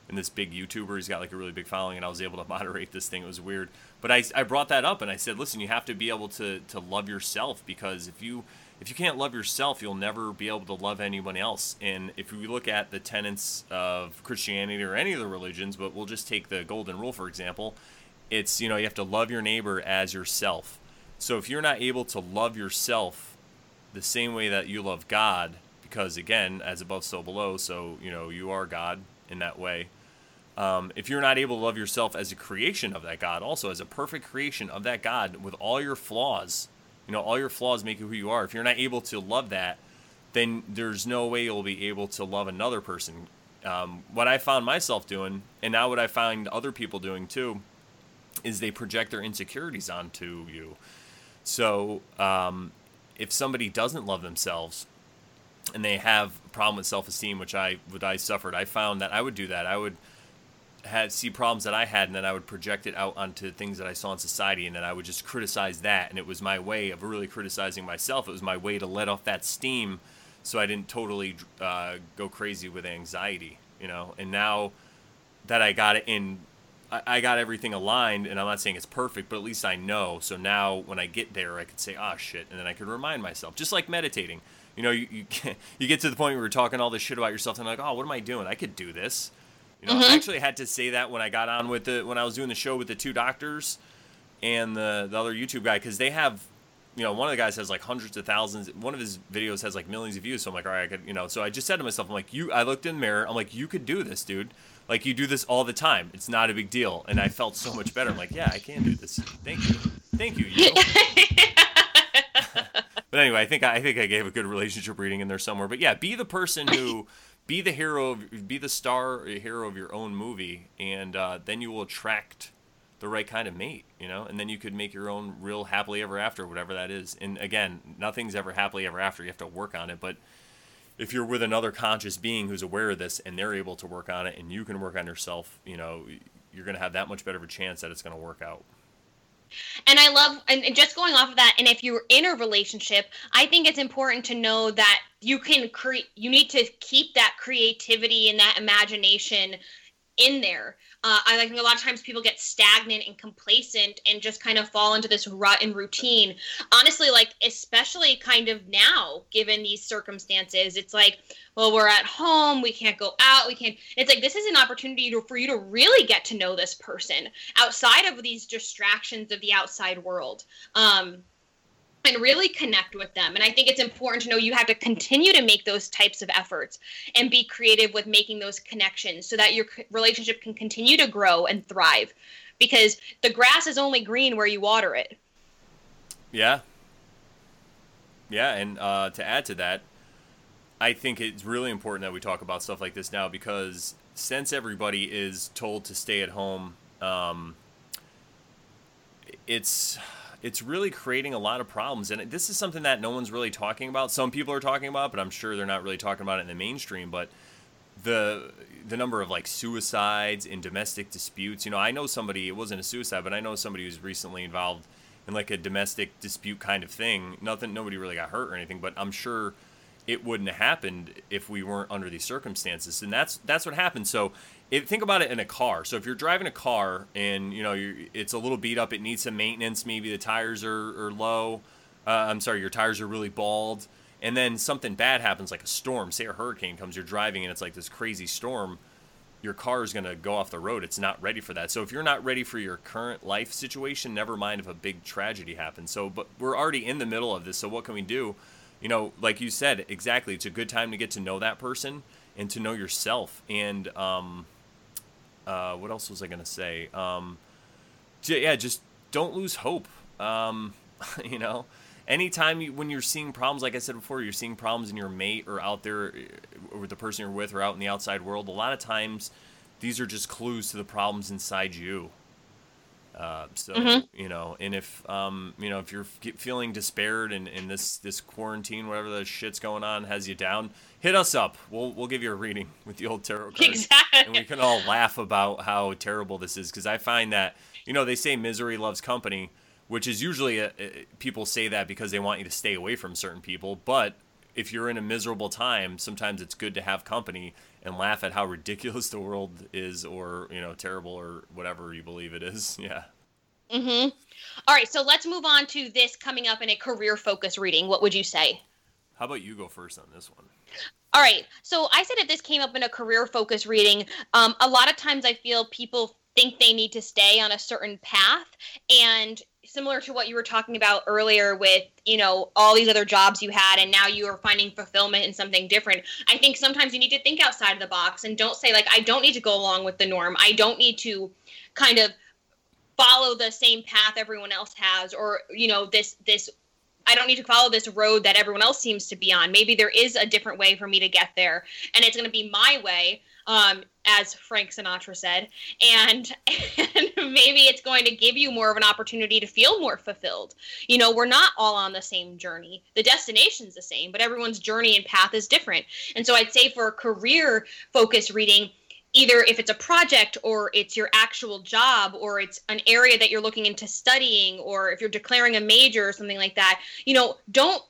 and this big YouTuber. He's got like a really big following, and I was able to moderate this thing. It was weird, but I, I brought that up and I said, listen, you have to be able to to love yourself because if you if you can't love yourself, you'll never be able to love anyone else. And if we look at the tenets of Christianity or any of the religions, but we'll just take the golden rule for example, it's you know you have to love your neighbor as yourself. So if you're not able to love yourself the same way that you love God, because again, as above, so below, so you know you are God in that way. Um, if you're not able to love yourself as a creation of that God, also as a perfect creation of that God with all your flaws, you know, all your flaws make you who you are. If you're not able to love that, then there's no way you'll be able to love another person. Um, what I found myself doing, and now what I find other people doing too, is they project their insecurities onto you. So um, if somebody doesn't love themselves and they have a problem with self-esteem, which I what I suffered, I found that I would do that. I would had see problems that I had, and then I would project it out onto things that I saw in society, and then I would just criticize that. And it was my way of really criticizing myself. It was my way to let off that steam, so I didn't totally uh, go crazy with anxiety, you know. And now that I got it in, I, I got everything aligned, and I'm not saying it's perfect, but at least I know. So now when I get there, I could say, "Ah, oh, shit," and then I could remind myself, just like meditating. You know, you, you, you get to the point where you're talking all this shit about yourself, and like, oh, what am I doing? I could do this you know, mm-hmm. I actually had to say that when I got on with the when I was doing the show with the two doctors and the the other YouTube guy because they have you know, one of the guys has like hundreds of thousands. One of his videos has like millions of views. So I'm like, all right, I could, you know. So I just said to myself, I'm like, you. I looked in the mirror. I'm like, you could do this, dude. Like you do this all the time. It's not a big deal. And I felt so much better. I'm like, yeah, I can do this. Thank you, thank you. you but anyway, I think I think I gave a good relationship reading in there somewhere. But yeah, be the person who be the hero of, be the star hero of your own movie and uh, then you will attract the right kind of mate you know? And then you could make your own real happily ever after whatever that is. And again nothing's ever happily ever after. You have to work on it. But if you're with another conscious being who's aware of this and they're able to work on it and you can work on yourself you know you're going to have that much better of a chance that it's going to work out. And I love, and just going off of that, and if you're in a relationship, I think it's important to know that you can create, you need to keep that creativity and that imagination in there. Uh, I think a lot of times people get stagnant and complacent and just kind of fall into this rut and routine. Honestly, like, especially kind of now, given these circumstances, it's like, well, we're at home, we can't go out, we can't. It's like this is an opportunity to, for you to really get to know this person outside of these distractions of the outside world. Um, and really connect with them. And I think it's important to know you have to continue to make those types of efforts and be creative with making those connections so that your relationship can continue to grow and thrive because the grass is only green where you water it. Yeah. Yeah. And uh, to add to that, I think it's really important that we talk about stuff like this now because since everybody is told to stay at home, um, it's it's really creating a lot of problems. And this is something that no one's really talking about. Some people are talking about, but I'm sure they're not really talking about it in the mainstream. But the the number of like suicides and domestic disputes. You know, I know somebody. It wasn't a suicide, but I know somebody who's recently involved in like a domestic dispute kind of thing. Nothing. Nobody really got hurt or anything. But I'm sure it wouldn't have happened if we weren't under these circumstances. And that's that's what happened. So if, think about it in a car. So if you're driving a car and you know it's a little beat up, it needs some maintenance. Maybe the tires are, are low. Uh, I'm sorry, your tires are really bald, and then something bad happens, like a storm. Say a hurricane comes, you're driving and it's like this crazy storm. Your car is going to go off the road. It's not ready for that. So if you're not ready for your current life situation, never mind if a big tragedy happens. So, but we're already in the middle of this. So what can we do? You know, like you said, exactly. It's a good time to get to know that person and to know yourself. And um, uh, what else was I gonna say? Um, yeah, just don't lose hope. Um, you know, anytime you, when you're seeing problems, like I said before, you're seeing problems in your mate or out there uh, with the person you're with or out in the outside world. A lot of times, these are just clues to the problems inside you. Uh, so mm-hmm. you know, and if um, you know if you're feeling despaired and, and this this quarantine, whatever the shit's going on, has you down, hit us up. We'll we'll give you a reading with the old tarot cards, exactly. and we can all laugh about how terrible this is. Because I find that you know they say misery loves company, which is usually a, a, people say that because they want you to stay away from certain people. But if you're in a miserable time, sometimes it's good to have company and laugh at how ridiculous the world is, or you know, terrible, or whatever you believe it is. Yeah. Mhm. All right, so let's move on to this coming up in a career focus reading. What would you say? How about you go first on this one? All right. So I said if this came up in a career focus reading, um, a lot of times I feel people think they need to stay on a certain path. And similar to what you were talking about earlier with, you know, all these other jobs you had and now you are finding fulfillment in something different. I think sometimes you need to think outside of the box and don't say, like, I don't need to go along with the norm. I don't need to kind of follow the same path everyone else has or you know this this I don't need to follow this road that everyone else seems to be on. Maybe there is a different way for me to get there, and it's going to be my way, um, as Frank Sinatra said. And, and maybe it's going to give you more of an opportunity to feel more fulfilled. You know, we're not all on the same journey. The destination's the same, but everyone's journey and path is different. And so I'd say for a career focused reading, either if it's a project or it's your actual job or it's an area that you're looking into studying or if you're declaring a major or something like that you know don't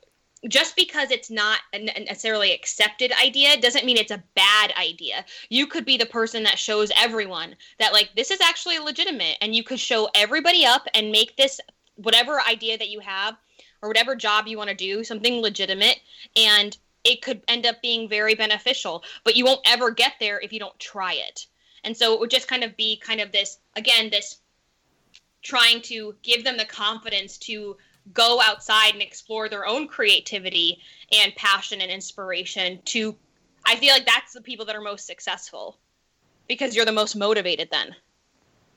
just because it's not a necessarily accepted idea doesn't mean it's a bad idea. You could be the person that shows everyone that like this is actually legitimate and you could show everybody up and make this whatever idea that you have or whatever job you want to do something legitimate and it could end up being very beneficial, but you won't ever get there if you don't try it. And so it would just kind of be kind of this again this trying to give them the confidence to go outside and explore their own creativity and passion and inspiration to I feel like that's the people that are most successful because you're the most motivated then.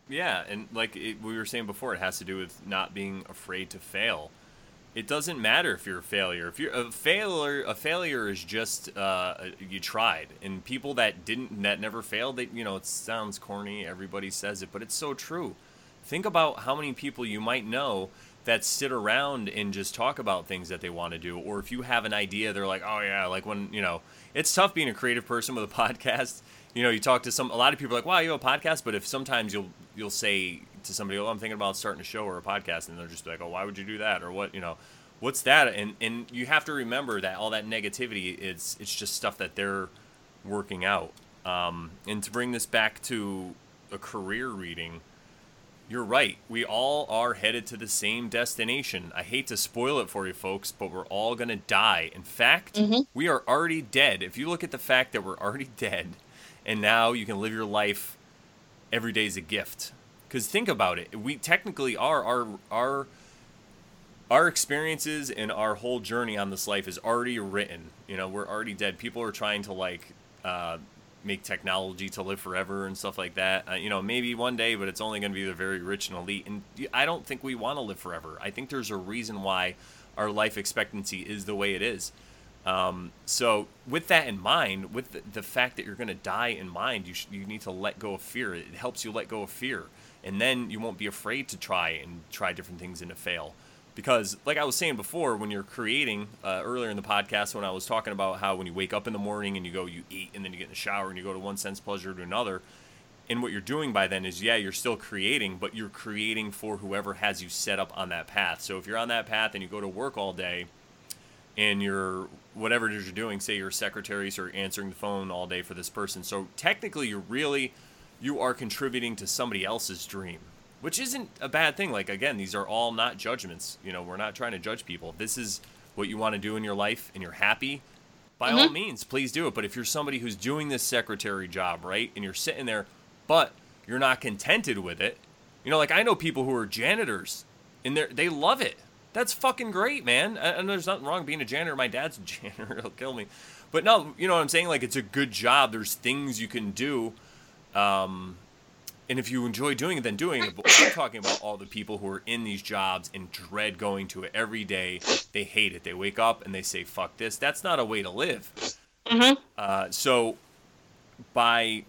Yeah, and like it, we were saying before, it has to do with not being afraid to fail. It doesn't matter if you're a failure. If you're a failure, a failure is just uh, you tried. And people that didn't, that never failed, they, you know, it sounds corny. Everybody says it, but it's so true. Think about how many people you might know that sit around and just talk about things that they want to do or if you have an idea they're like oh yeah like when you know it's tough being a creative person with a podcast you know you talk to some a lot of people like wow you have a podcast but if sometimes you'll you'll say to somebody oh i'm thinking about starting a show or a podcast and they're just like oh why would you do that or what you know what's that and and you have to remember that all that negativity, it's, it's just stuff that they're working out um, and to bring this back to a career reading you're right. We all are headed to the same destination. I hate to spoil it for you folks, but we're all going to die. In fact, mm-hmm. we are already dead. If you look at the fact that we're already dead and now you can live your life every day is a gift. Cuz think about it. We technically are our our our experiences and our whole journey on this life is already written. You know, we're already dead. People are trying to like uh, make technology to live forever and stuff like that. Uh, you know, maybe one day, but it's only going to be the very rich and elite. And I don't think we want to live forever. I think there's a reason why our life expectancy is the way it is. Um, so, with that in mind, with the, the fact that you're going to die in mind, you sh- you need to let go of fear. It helps you let go of fear, and then you won't be afraid to try and try different things and to fail. Because like i was saying before when you're creating uh, earlier in the podcast when i was talking about how when you wake up in the morning and you go you eat and then you get in the shower and you go to one sense pleasure to another and what you're doing by then is yeah you're still creating but you're creating for whoever has you set up on that path. So if you're on that path and you go to work all day and you're whatever it is you're doing say you're so you're answering the phone all day for this person. So technically you're really you are contributing to somebody else's dream which isn't a bad thing. Like again, these are all not judgments. You know, we're not trying to judge people. This is what you want to do in your life, and you're happy. By mm-hmm. all means, please do it. But if you're somebody who's doing this secretary job, right, and you're sitting there, but you're not contented with it, you know, like I know people who are janitors, and they they love it. That's fucking great, man. And there's nothing wrong being a janitor. My dad's a janitor; he'll kill me. But no, you know what I'm saying? Like it's a good job. There's things you can do. Um, and if you enjoy doing it, then doing it. But we're talking about all the people who are in these jobs and dread going to it every day. They hate it. They wake up and they say, "Fuck this." That's not a way to live. Mm-hmm. Uh, so, by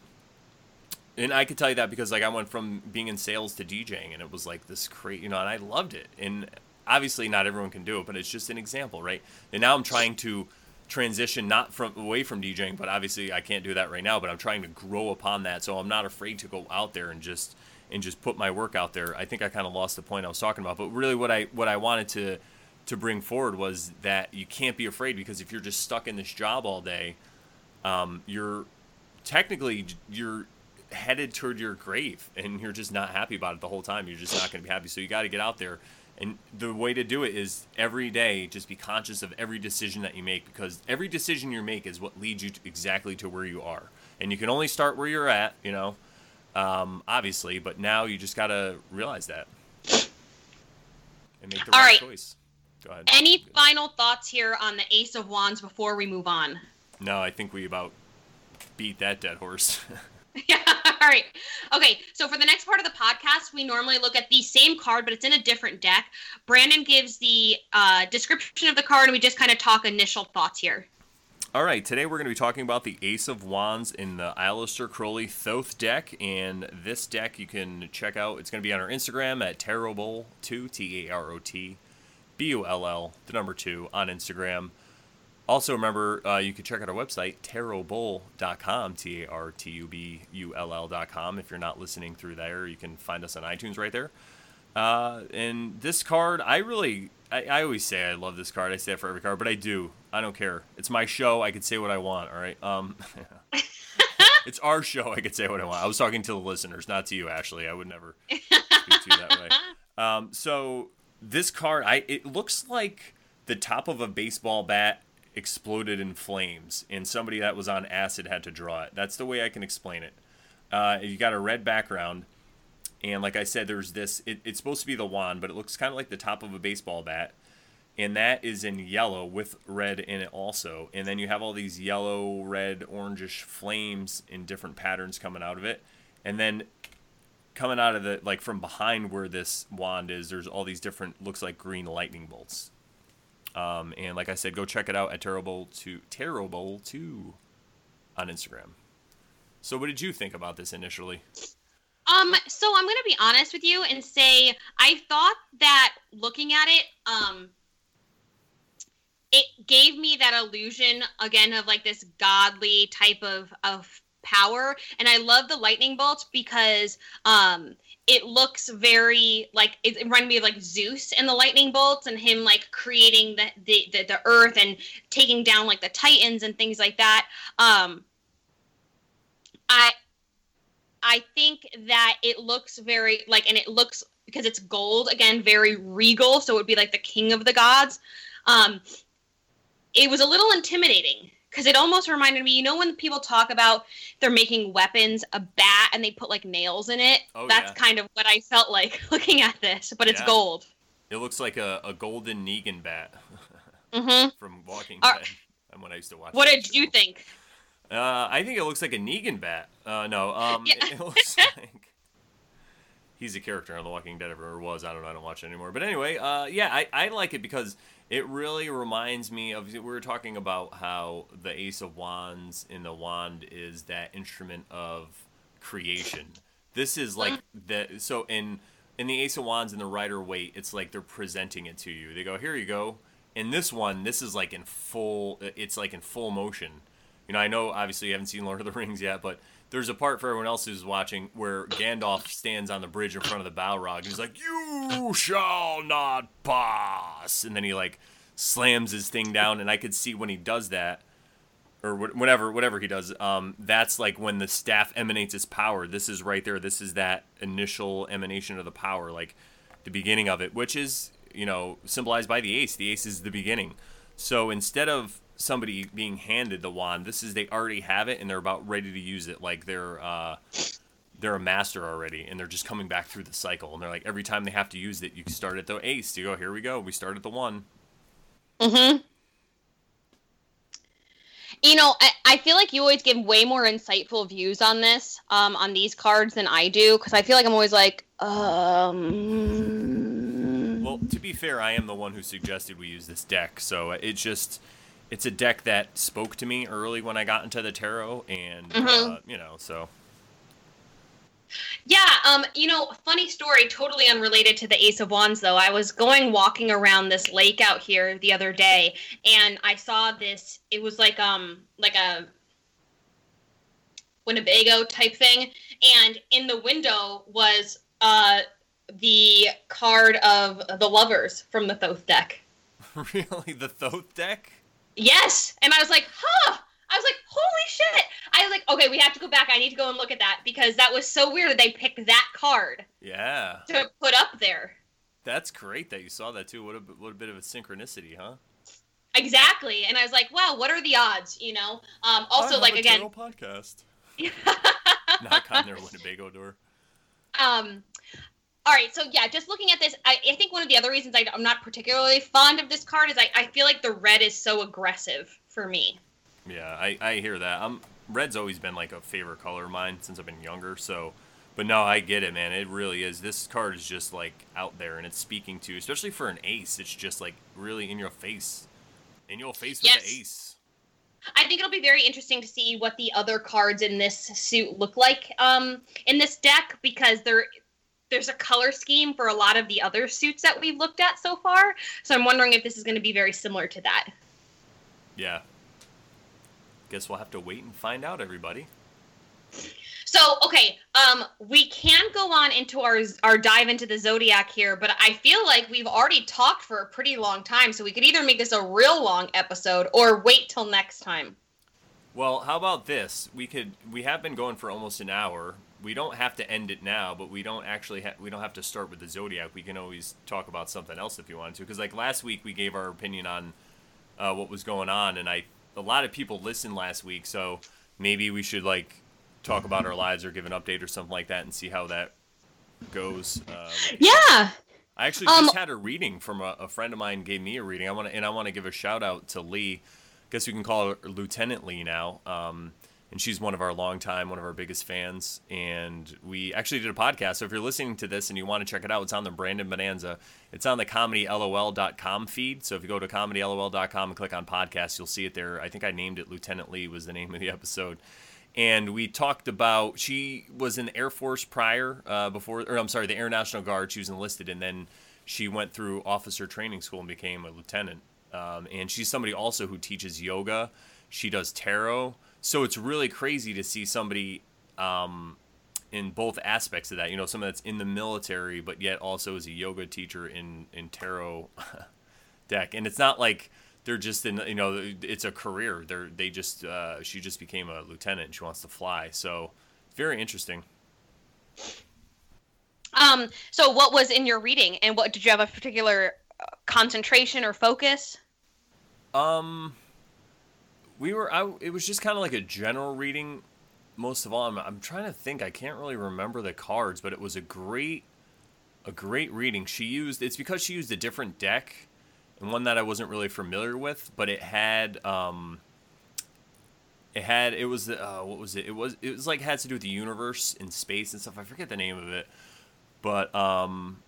and I could tell you that because like I went from being in sales to DJing, and it was like this crazy, you know, and I loved it. And obviously, not everyone can do it, but it's just an example, right? And now I'm trying to transition not from away from DJing, but obviously I can't do that right now. But I'm trying to grow upon that, so I'm not afraid to go out there and just and just put my work out there. I think I kind of lost the point I was talking about, but really what I what I wanted to to bring forward was that you can't be afraid because if you're just stuck in this job all day, um, you're technically you're headed toward your grave and you're just not happy about it the whole time. You're just not going to be happy. So you got to get out there and the way to do it is every day, just be conscious of every decision that you make because every decision you make is what leads you to exactly to where you are. And you can only start where you're at, you know, um, obviously, but now you just got to realize that and make the right, right, choice. Go ahead. Any final thoughts here on the Ace of Wands before we move on? No, I think we about beat that dead horse. yeah. All right. Okay. So for the next part of the podcast, we normally look at the same card, but it's in a different deck. Brandon gives the uh, description of the card, and we just kind of talk initial thoughts here. All right. Today we're going to be talking about the Ace of Wands in the Aleister Crowley Thoth deck, and this deck you can check out. It's going to be on our Instagram at Tarot2 T A R O T B U L L, the number two on Instagram. Also, remember, uh, you can check out our website, tarotbull.com, T A R T U B U L L.com. If you're not listening through there, you can find us on iTunes right there. Uh, and this card, I really, I, I always say I love this card. I say it for every card, but I do. I don't care. It's my show. I can say what I want, all right? Um, it's our show. I could say what I want. I was talking to the listeners, not to you, Ashley. I would never speak to you that way. Um, so this card, I it looks like the top of a baseball bat exploded in flames, and somebody that was on acid had to draw it. That's the way I can explain it. Uh, you got a red background, and like I said, there's this. It, it's supposed to be the wand, but it looks kind of like the top of a baseball bat, and that is in yellow with red in it also. And then you have all these yellow, red, orangish flames in different patterns coming out of it, and then coming out of the like from behind where this wand is, there's all these different looks like green lightning bolts. Um, and like I said, go check it out at TarotBull2 Terrible Two on Instagram. So, what did you think about this initially? Um, so I'm gonna be honest with you and say I thought that looking at it, um, it gave me that illusion again of like this godly type of of power, and I love the lightning bolts because um it looks very like it, reminded me of like Zeus and the lightning bolts and him like creating the, the the, the earth and taking down like the titans and things like that. Um, I I think that it looks very like and it looks because it's gold again very regal so it would be like the king of the gods. Um, it was a little intimidating because it almost reminded me you know when people talk about they're making weapons a bat and they put like nails in it Oh, that's yeah. kind of what i felt like looking at this but it's gold It looks like a, a golden Negan bat mm-hmm. from Walking Dead. And when I used to watch. what did you think Uh, I think it looks like a Negan bat. Uh, no, um, Yeah. it, it looks like he's a character on The Walking Dead, or was. I don't know. I don't watch it anymore. But anyway, uh, yeah, I, I like it because it really reminds me of. We were talking about how the Ace of Wands in the wand is that instrument of creation. This is like mm-hmm. the so in in the Ace of Wands and the Rider Waite, it's like they're presenting it to you. They go, here you go. In this one, this is like in full. It's like in full motion. You know, I know obviously you haven't seen Lord of the Rings yet, but there's a part for everyone else who's watching where Gandalf stands on the bridge in front of the Balrog and he's like, "You shall not pass," and then he like slams his thing down, and I could see when he does that, or whatever, whatever he does. Um, that's like when the staff emanates its power. This is right there. This is that initial emanation of the power, like the beginning of it, which is you know symbolized by the ace. The ace is the beginning. So instead of somebody being handed the wand, this is they already have it and they're about ready to use it. Like they're uh, they're a master already, and they're just coming back through the cycle. And they're like every time they have to use it, you start at the ace. You go here we go. We start at the one. mm-hmm you know I, I feel like you always give way more insightful views on this um, on these cards than i do because i feel like i'm always like um Well, to be fair, I am the one who suggested we use this deck, so it's just it's a deck that spoke to me early when I got into the tarot, and uh, Mhm. you know, so Yeah, um, you know, funny story, totally unrelated to the Ace of Wands though. I was going walking around this lake out here the other day and I saw this it was like um like a Winnebago type thing and in the window was uh the card of the lovers from the Thoth deck. really the Thoth deck. Yes. And I was like, huh. I was like, holy shit. I was like, okay, we have to go back. I need to go and look at that because that was so weird that they picked that card Yeah, to put up there. that's great that you saw that too. What a what a bit of a synchronicity, huh? Exactly. And I was like, wow, what are the odds? You know? Um, also, like, a again, podcast. Knock on their Winnebago door. um, all right. So, yeah, just looking at this, I, I think one of the other reasons I, I'm not particularly fond of this card is I, I feel like the red is so aggressive for me. Yeah, I, I hear that. Um, red's always been like a favorite color of mine since I've been younger. So, but no, I get it, man. It really is. This card is just like out there and it's speaking to, especially for an ace. It's just like really in your face, in your face with Yes. the ace. I think it'll be very interesting to see what the other cards in this suit look like um, in this deck because there there's a color scheme for a lot of the other suits that we've looked at so far. So I'm wondering if this is going to be very similar to that. Yeah. Guess we'll have to wait and find out, everybody. So okay, um, we can go on into our our dive into the zodiac here, but I feel like we've already talked for a pretty long time, so we could either make this a real long episode or wait till next time. Well, how about this? We could we have been going for almost an hour. We don't have to end it now, but we don't actually ha- we don't have to start with the zodiac. We can always talk about something else if you want to. Because like last week, we gave our opinion on uh, what was going on, and I a lot of people listened last week, so maybe we should like talk about our lives or give an update or something like that and see how that goes. Uh, yeah. I actually just um, had a reading from a, a, friend of mine gave me a reading. I want to and I want to give a shout out to Lee. I guess we can call her Lieutenant Lee now. Um, and she's one of our long time, one of our biggest fans. And we actually did a podcast. So if you're listening to this and you want to check it out, it's on the Brandon Bonanza. It's on the comedylol.com feed. So if you go to comedylol.com and click on podcast, you'll see it there. I think I named it Lieutenant Lee was the name of the episode and we talked about she was in the Air Force prior uh, before, or I'm sorry, the Air National Guard. She was enlisted, and then she went through officer training school and became a lieutenant. Um, and she's somebody also who teaches yoga. She does tarot. So it's really crazy to see somebody um, in both aspects of that. You know, someone that's in the military, but yet also is a yoga teacher in in tarot deck. And it's not like they're just in you know it's a career they're they just uh, she just became a lieutenant she wants to fly so very interesting um so what was in your reading and what did you have a particular uh, concentration or focus um we were I, it was just kind of like a general reading most of all I'm, I'm trying to think i can't really remember the cards but it was a great a great reading she used it's because she used a different deck and one that I wasn't really familiar with, but it had um, it had it was uh, what was it? It was it was like had to do with the universe and space and stuff. I forget the name of it, but um,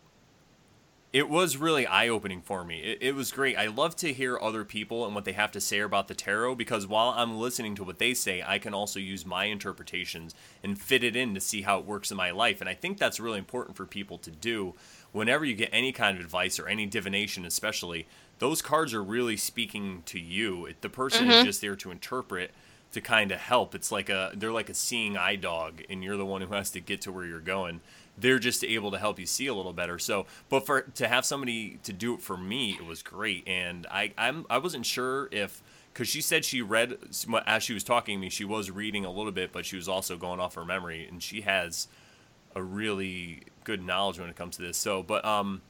it was really eye opening for me. It, it was great. I love to hear other people and what they have to say about the tarot because while I'm listening to what they say, I can also use my interpretations and fit it in to see how it works in my life. And I think that's really important for people to do whenever you get any kind of advice or any divination, especially, those cards are really speaking to you. The person mm-hmm. is just there to interpret, to kind of help. It's like a they're like a seeing eye dog, and you're the one who has to get to where you're going. They're just able to help you see a little better. So, but for to have somebody to do it for me, it was great. And I I'm I wasn't sure if because she said she read as she was talking to me, she was reading a little bit, but she was also going off her memory, and she has a really good knowledge when it comes to this. So, but um,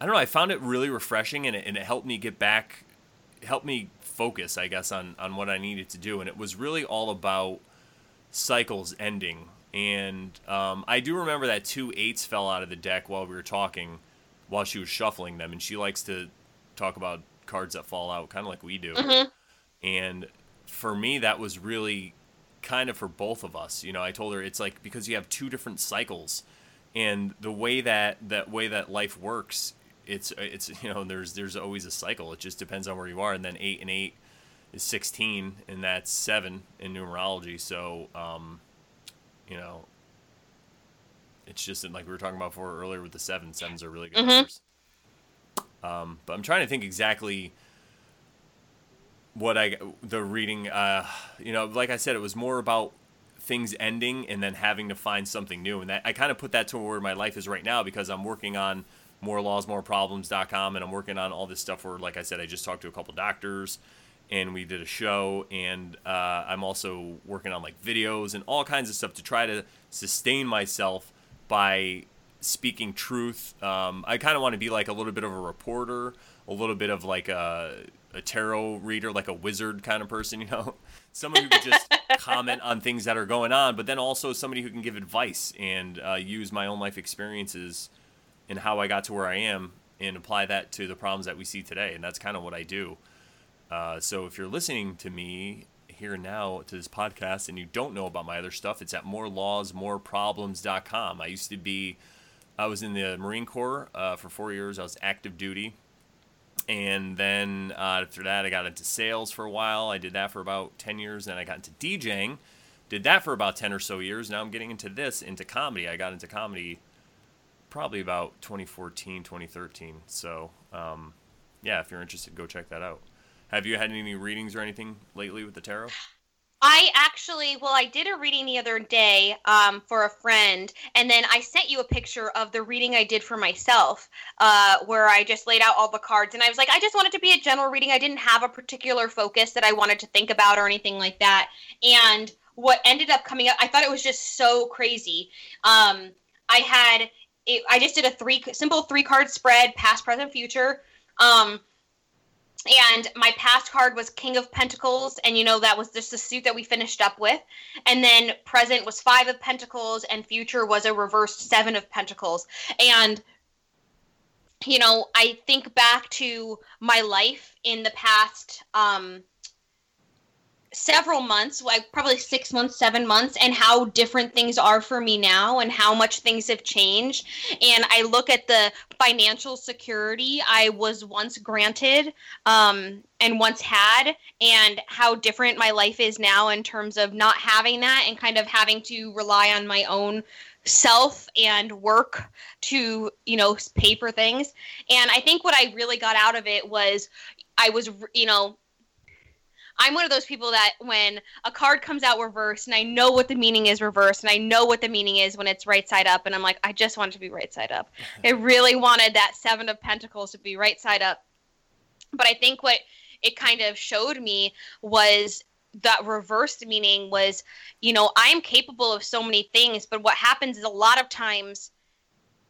I don't know. I found it really refreshing, and it, and it helped me get back, helped me focus, I guess, on on what I needed to do. And it was really all about cycles ending. And um, I do remember that two eights fell out of the deck while we were talking, while she was shuffling them, and she likes to talk about cards that fall out, kind of like we do. Mm-hmm. And for me, that was really kind of for both of us. You know, I told her it's like because you have two different cycles, and the way that that way that life works, it's it's you know there's there's always a cycle. It just depends on where you are, and then eight and eight is sixteen, and that's seven in numerology. So, um, you know, it's just like we were talking about before earlier with the seven. Sevens are really good mm-hmm. numbers. Um, but I'm trying to think exactly what I the reading. Uh, you know, like I said, it was more about things ending and then having to find something new, and that I kind of put that to where my life is right now because I'm working on more laws, more problems.com, and I'm working on all this stuff. Where, like I said, I just talked to a couple doctors, and we did a show, and uh, I'm also working on like videos and all kinds of stuff to try to sustain myself by speaking truth. Um, I kind of want to be like a little bit of a reporter, a little bit of like a a tarot reader, like a wizard kind of person, you know, someone who can just comment on things that are going on, but then also somebody who can give advice and uh, use my own life experiences and how I got to where I am and apply that to the problems that we see today. And that's kind of what I do. Uh, so if you're listening to me here now to this podcast and you don't know about my other stuff, it's at morelawsmoreproblems.com. I used to be, I was in the Marine Corps uh, for four years. I was active duty. And then uh, after that i got into sales for a while. I did that for about 10 years. Then i got into djing. Did that for about 10 or so years. Now i'm getting into this into comedy. I got into comedy probably about 2014 2013 so um, yeah if you're interested go check that out Have you had any readings or anything lately with the tarot? I actually, well, I did a reading the other day um, for a friend, and then I sent you a picture of the reading I did for myself, uh, where I just laid out all the cards. And I was like, I just wanted to be a general reading. I didn't have a particular focus that I wanted to think about or anything like that. And what ended up coming up, I thought it was just so crazy. Um, I had, it, I just did a three simple three card spread, past, present, future. Um, and my past card was king of pentacles and you know that was just the suit that we finished up with. And then present was five of pentacles and future was a reversed seven of pentacles. And you know i think back to my life in the past um several months, like probably six months, seven months, and how different things are for me now and how much things have changed. And I look at the financial security I was once granted um, and once had, and how different my life is now in terms of not having that and kind of having to rely on my own self and work to you know pay for things and i think what i really got out of it was i was you know I'm one of those people that when a card comes out reversed and I know what the meaning is reversed and I know what the meaning is when it's right side up and I'm like, I just want it to be right side up. I really wanted that seven of pentacles to be right side up. But I think what it kind of showed me was that reversed meaning was, you know, I am capable of so many things, but what happens is a lot of times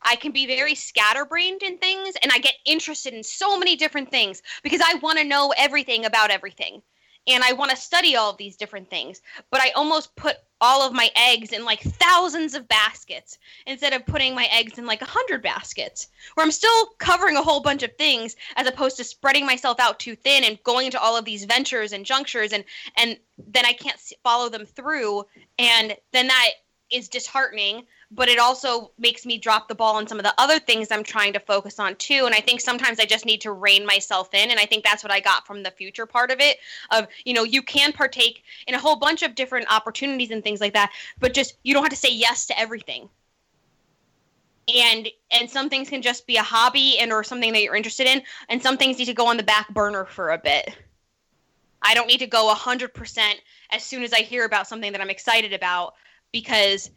I can be very scatterbrained in things and I get interested in so many different things because I want to know everything about everything and I want to study all of these different things. But I almost put all of my eggs in like thousands of baskets instead of putting my eggs in like a hundred baskets, where I'm still covering a whole bunch of things as opposed to spreading myself out too thin and going into all of these ventures and junctures and and then I can't follow them through, and then that is disheartening but it also makes me drop the ball on some of the other things I'm trying to focus on too. And I think sometimes I just need to rein myself in. And I think that's what I got from the future part of it of, you know, you can partake in a whole bunch of different opportunities and things like that, but just you don't have to say yes to everything. And and some things can just be a hobby and or something that you're interested in, and some things need to go on the back burner for a bit. I don't need to go 100% as soon as I hear about something that I'm excited about because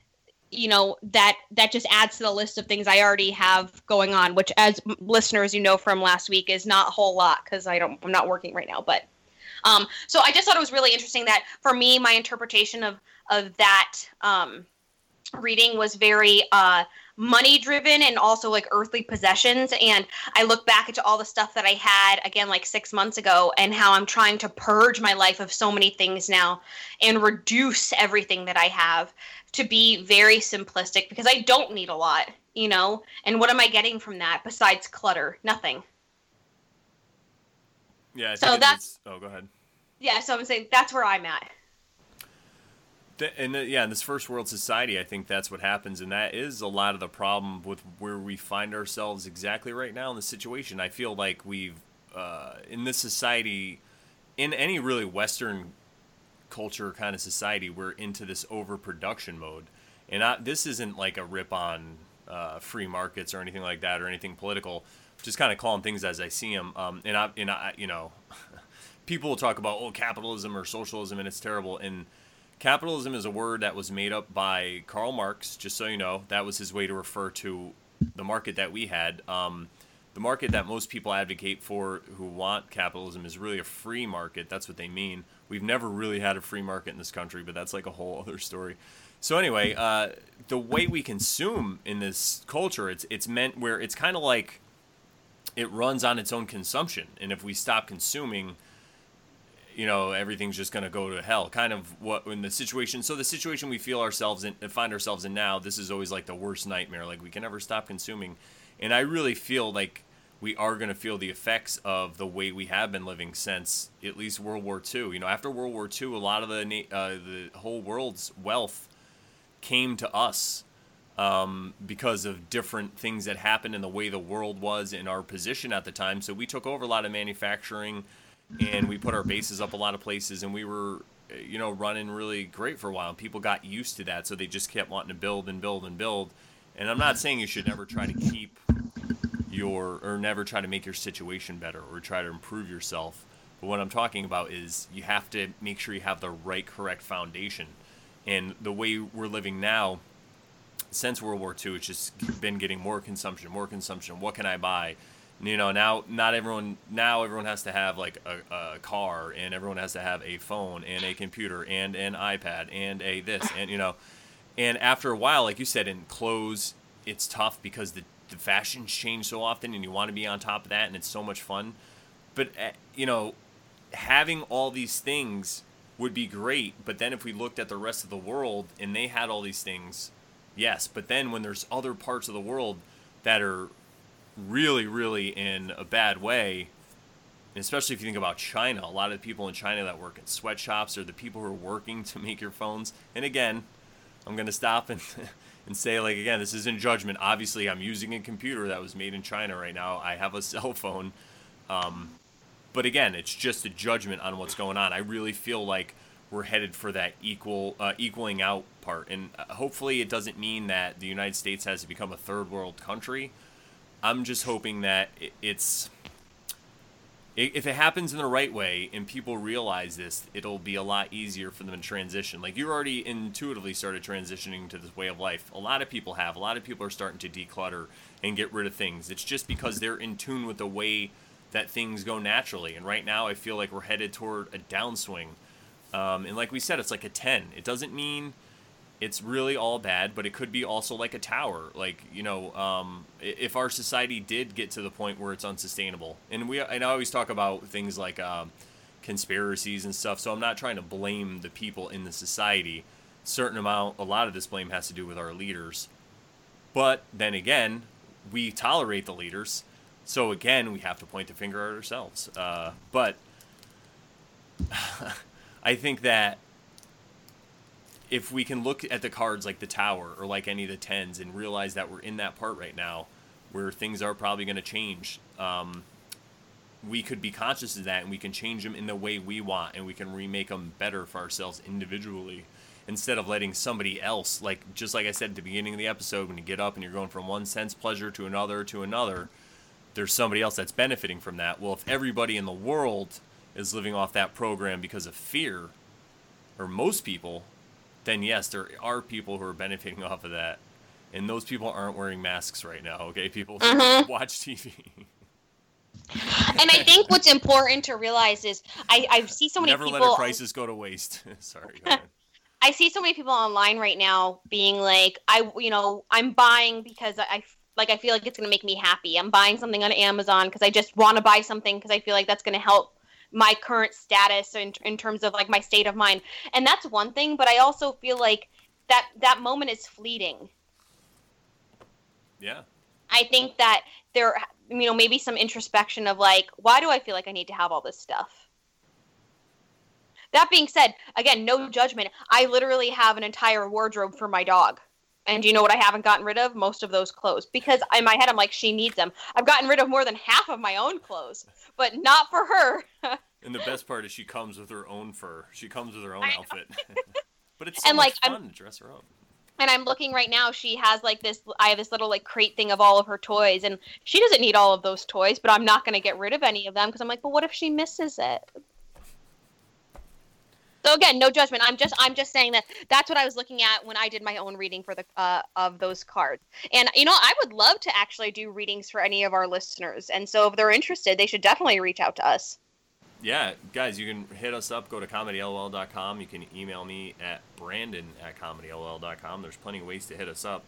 you know that that just adds to the list of things I already have going on, which, as listeners, you know from last week, is not a whole lot because I don't I'm not working right now. But um, so I just thought it was really interesting that for me, my interpretation of of that um, reading was very uh, money driven and also like earthly possessions and i look back into all the stuff that i had again like six months ago and how i'm trying to purge my life of so many things now and reduce everything that i have to be very simplistic because i don't need a lot you know? And what am i getting from that besides clutter? Nothing. Yeah so that's oh go ahead. Yeah so i'm saying that's where i'm at. And yeah, in this first world society, I think that's what happens, and that is a lot of the problem with where we find ourselves exactly right now in the situation. I feel like we've uh, in this society, in any really Western culture kind of society, we're into this overproduction mode, and I, this isn't like a rip on uh, free markets or anything like that or anything political. Just kind of calling things as I see them. Um, and I, and I, you know, people will talk about oh capitalism or socialism and it's terrible and Capitalism is a word that was made up by Karl Marx, just so you know. That was his way to refer to the market that we had. Um, the market that most people advocate for who want capitalism is really a free market. That's what they mean. We've never really had a free market in this country, but that's like a whole other story. So anyway, uh, the way we consume in this culture, it's it's meant where it's kind of like it runs on its own consumption, and if we stop consuming, you know everything's just going to go to hell kind of what in the situation so the situation we feel ourselves in find ourselves in now this is always like the worst nightmare like we can never stop consuming and i really feel like we are going to feel the effects of the way we have been living since at least world war ii you know after world war ii a lot of the uh, the whole world's wealth came to us um, because of different things that happened and the way the world was in our position at the time so we took over a lot of manufacturing and we put our bases up a lot of places, and we were, you know, running really great for a while. And people got used to that, so they just kept wanting to build and build and build. And I'm not saying you should never try to keep your or never try to make your situation better or try to improve yourself. But what I'm talking about is you have to make sure you have the right, correct foundation. And the way we're living now, since World War II, it's just been getting more consumption, more consumption. What can I buy? You know, now not everyone now everyone has to have like a, a car, and everyone has to have a phone and a computer and an iPad and a this and you know, and after a while, like you said, in clothes, it's tough because the the fashions change so often, and you want to be on top of that, and it's so much fun. But uh, you know, having all these things would be great. But then if we looked at the rest of the world and they had all these things, yes. But then when there's other parts of the world that are really, really in a bad way, especially if you think about China, a lot of the people in China that work in sweatshops are the people who are working to make your phones. And again, I'm going to stop and, and say, like, again, this isn't judgment. Obviously, I'm using a computer that was made in China right now. I have a cell phone. Um, but again, it's just a judgment on what's going on. I really feel like we're headed for that equal uh, equaling out part, and uh, hopefully, it doesn't mean that the United States has to become a third world country. I'm just hoping that it's if it happens in the right way and people realize this, it'll be a lot easier for them to transition. Like you already intuitively started transitioning to this way of life. A lot of people have. A lot of people are starting to declutter and get rid of things. It's just because they're in tune with the way that things go naturally. And right now, I feel like we're headed toward a downswing. Um, and like we said, it's like a 10. It doesn't mean it's really all bad, but it could be also like a tower. Like, you know, um, if our society did get to the point where it's unsustainable. And we, and I always talk about things like um, conspiracies and stuff. So I'm not trying to blame the people in the society. Certain amount, a lot of this blame has to do with our leaders. But then again, we tolerate the leaders so again, we have to point the finger at ourselves. Uh, but I think that if we can look at the cards like the tower or like any of the tens and realize that we're in that part right now where things are probably going to change, um, we could be conscious of that and we can change them in the way we want and we can remake them better for ourselves individually instead of letting somebody else like just like i said at the beginning of the episode when you get up and you're going from one sense pleasure to another to another there's somebody else that's benefiting from that. Well, if everybody in the world is living off that program because of fear, or most people, then yes, there are people who are benefiting off of that. And those people aren't wearing masks right now, okay? People mm-hmm. watch TV. and I think what's important to realize is I, I see so many Never people. Never let a crisis go to waste. Sorry. I see so many people online right now being like, I, you know, I'm buying because I like I feel like it's going to make me happy. I'm buying something on Amazon because I just want to buy something because I feel like that's going to help my current status in, in terms of like my state of mind. And that's one thing, but I also feel like that that moment is fleeting. Yeah. I think that there you know maybe some introspection of like why do I feel like I need to have all this stuff? That being said, again, no judgment. I literally have an entire wardrobe for my dog. And you know what I haven't gotten rid of? Most of those clothes. Because in my head, I'm like, she needs them. I've gotten rid of more than half of my own clothes, but not for her. and the best part is she comes with her own fur. She comes with her own outfit. but it's so and like, fun I'm, to dress her up. And I'm looking right now. She has like this. I have this little like crate thing of all of her toys, and she doesn't need all of those toys. But I'm not going to get rid of any of them because I'm like, well, what if she misses it? So again, no judgment. I'm just I'm just saying that that's what I was looking at when I did my own reading for the uh, of those cards. And you know, I would love to actually do readings for any of our listeners. And so if they're interested, they should definitely reach out to us. Yeah, guys, you can hit us up. Go to comedylol.com. You can email me at brandon at comedylol.com. There's plenty of ways to hit us up.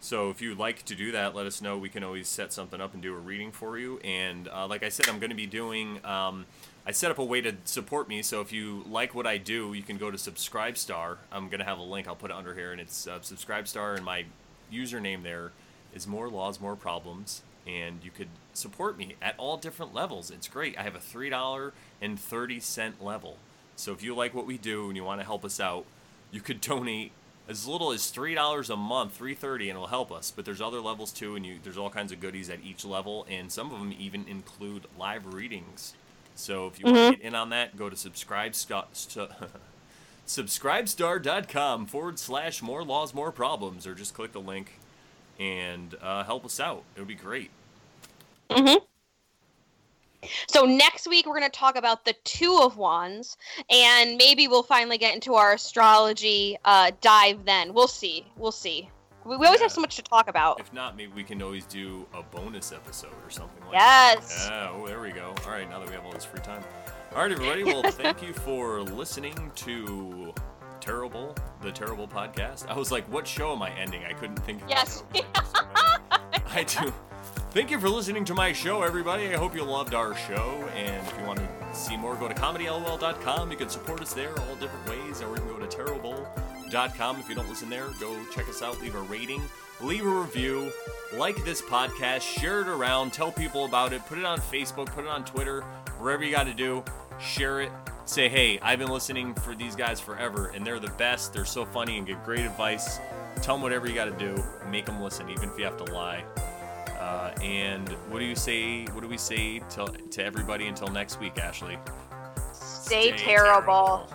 So if you'd like to do that, let us know. We can always set something up and do a reading for you. And uh, like I said, I'm going to be doing. Um, I set up a way to support me. So if you like what I do, you can go to Subscribestar. I'm gonna have a link. I'll put it under here, and it's uh, Subscribestar, and my username there is More Laws, More Problems. And you could support me at all different levels. It's great. I have a three dollar and thirty cent level. So if you like what we do and you want to help us out, you could donate as little as three dollars a month, three thirty, and it'll help us. But there's other levels too, and you, there's all kinds of goodies at each level, and some of them even include live readings so if you mm-hmm. want to get in on that, go to subscribe subscribestar.com forward slash more laws, more problems, or just click the link and uh, help us out. It would be great. Mm-hmm. So next week we're going to talk about the Two of Wands, and maybe we'll finally get into our astrology uh, dive. Then we'll see. We'll see. We, we always Yeah. have so much to talk about. If not, maybe we can always do a bonus episode or something like Yes. that. Yeah, oh, there we go. All right, now that we have all this free time. All right, everybody. Well, thank you for listening to TarotBull, the TarotBull podcast. I was like, what show am I ending? I couldn't think of Yes. I do. Thank you for listening to my show, everybody. I hope you loved our show. And if you want to see more, go to comedylol.com. You can support us there all different ways. Or you can go to tarotbull.com. If you don't listen there, go check us out. Leave a rating, leave a review, like this podcast, share it around, tell people about it, put it on Facebook, put it on Twitter, wherever you got to do. Share it. Say, hey, I've been listening for these guys forever, and they're the best. They're so funny and get great advice. Tell them whatever you got to do. Make them listen, even if you have to lie. Uh, and what do you say? What do we say to, to everybody until next week, Ashley? Stay, terrible.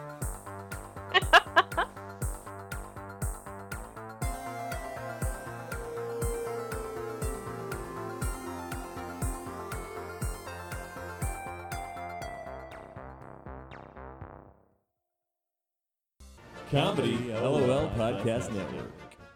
Comedy LOL Podcast Network.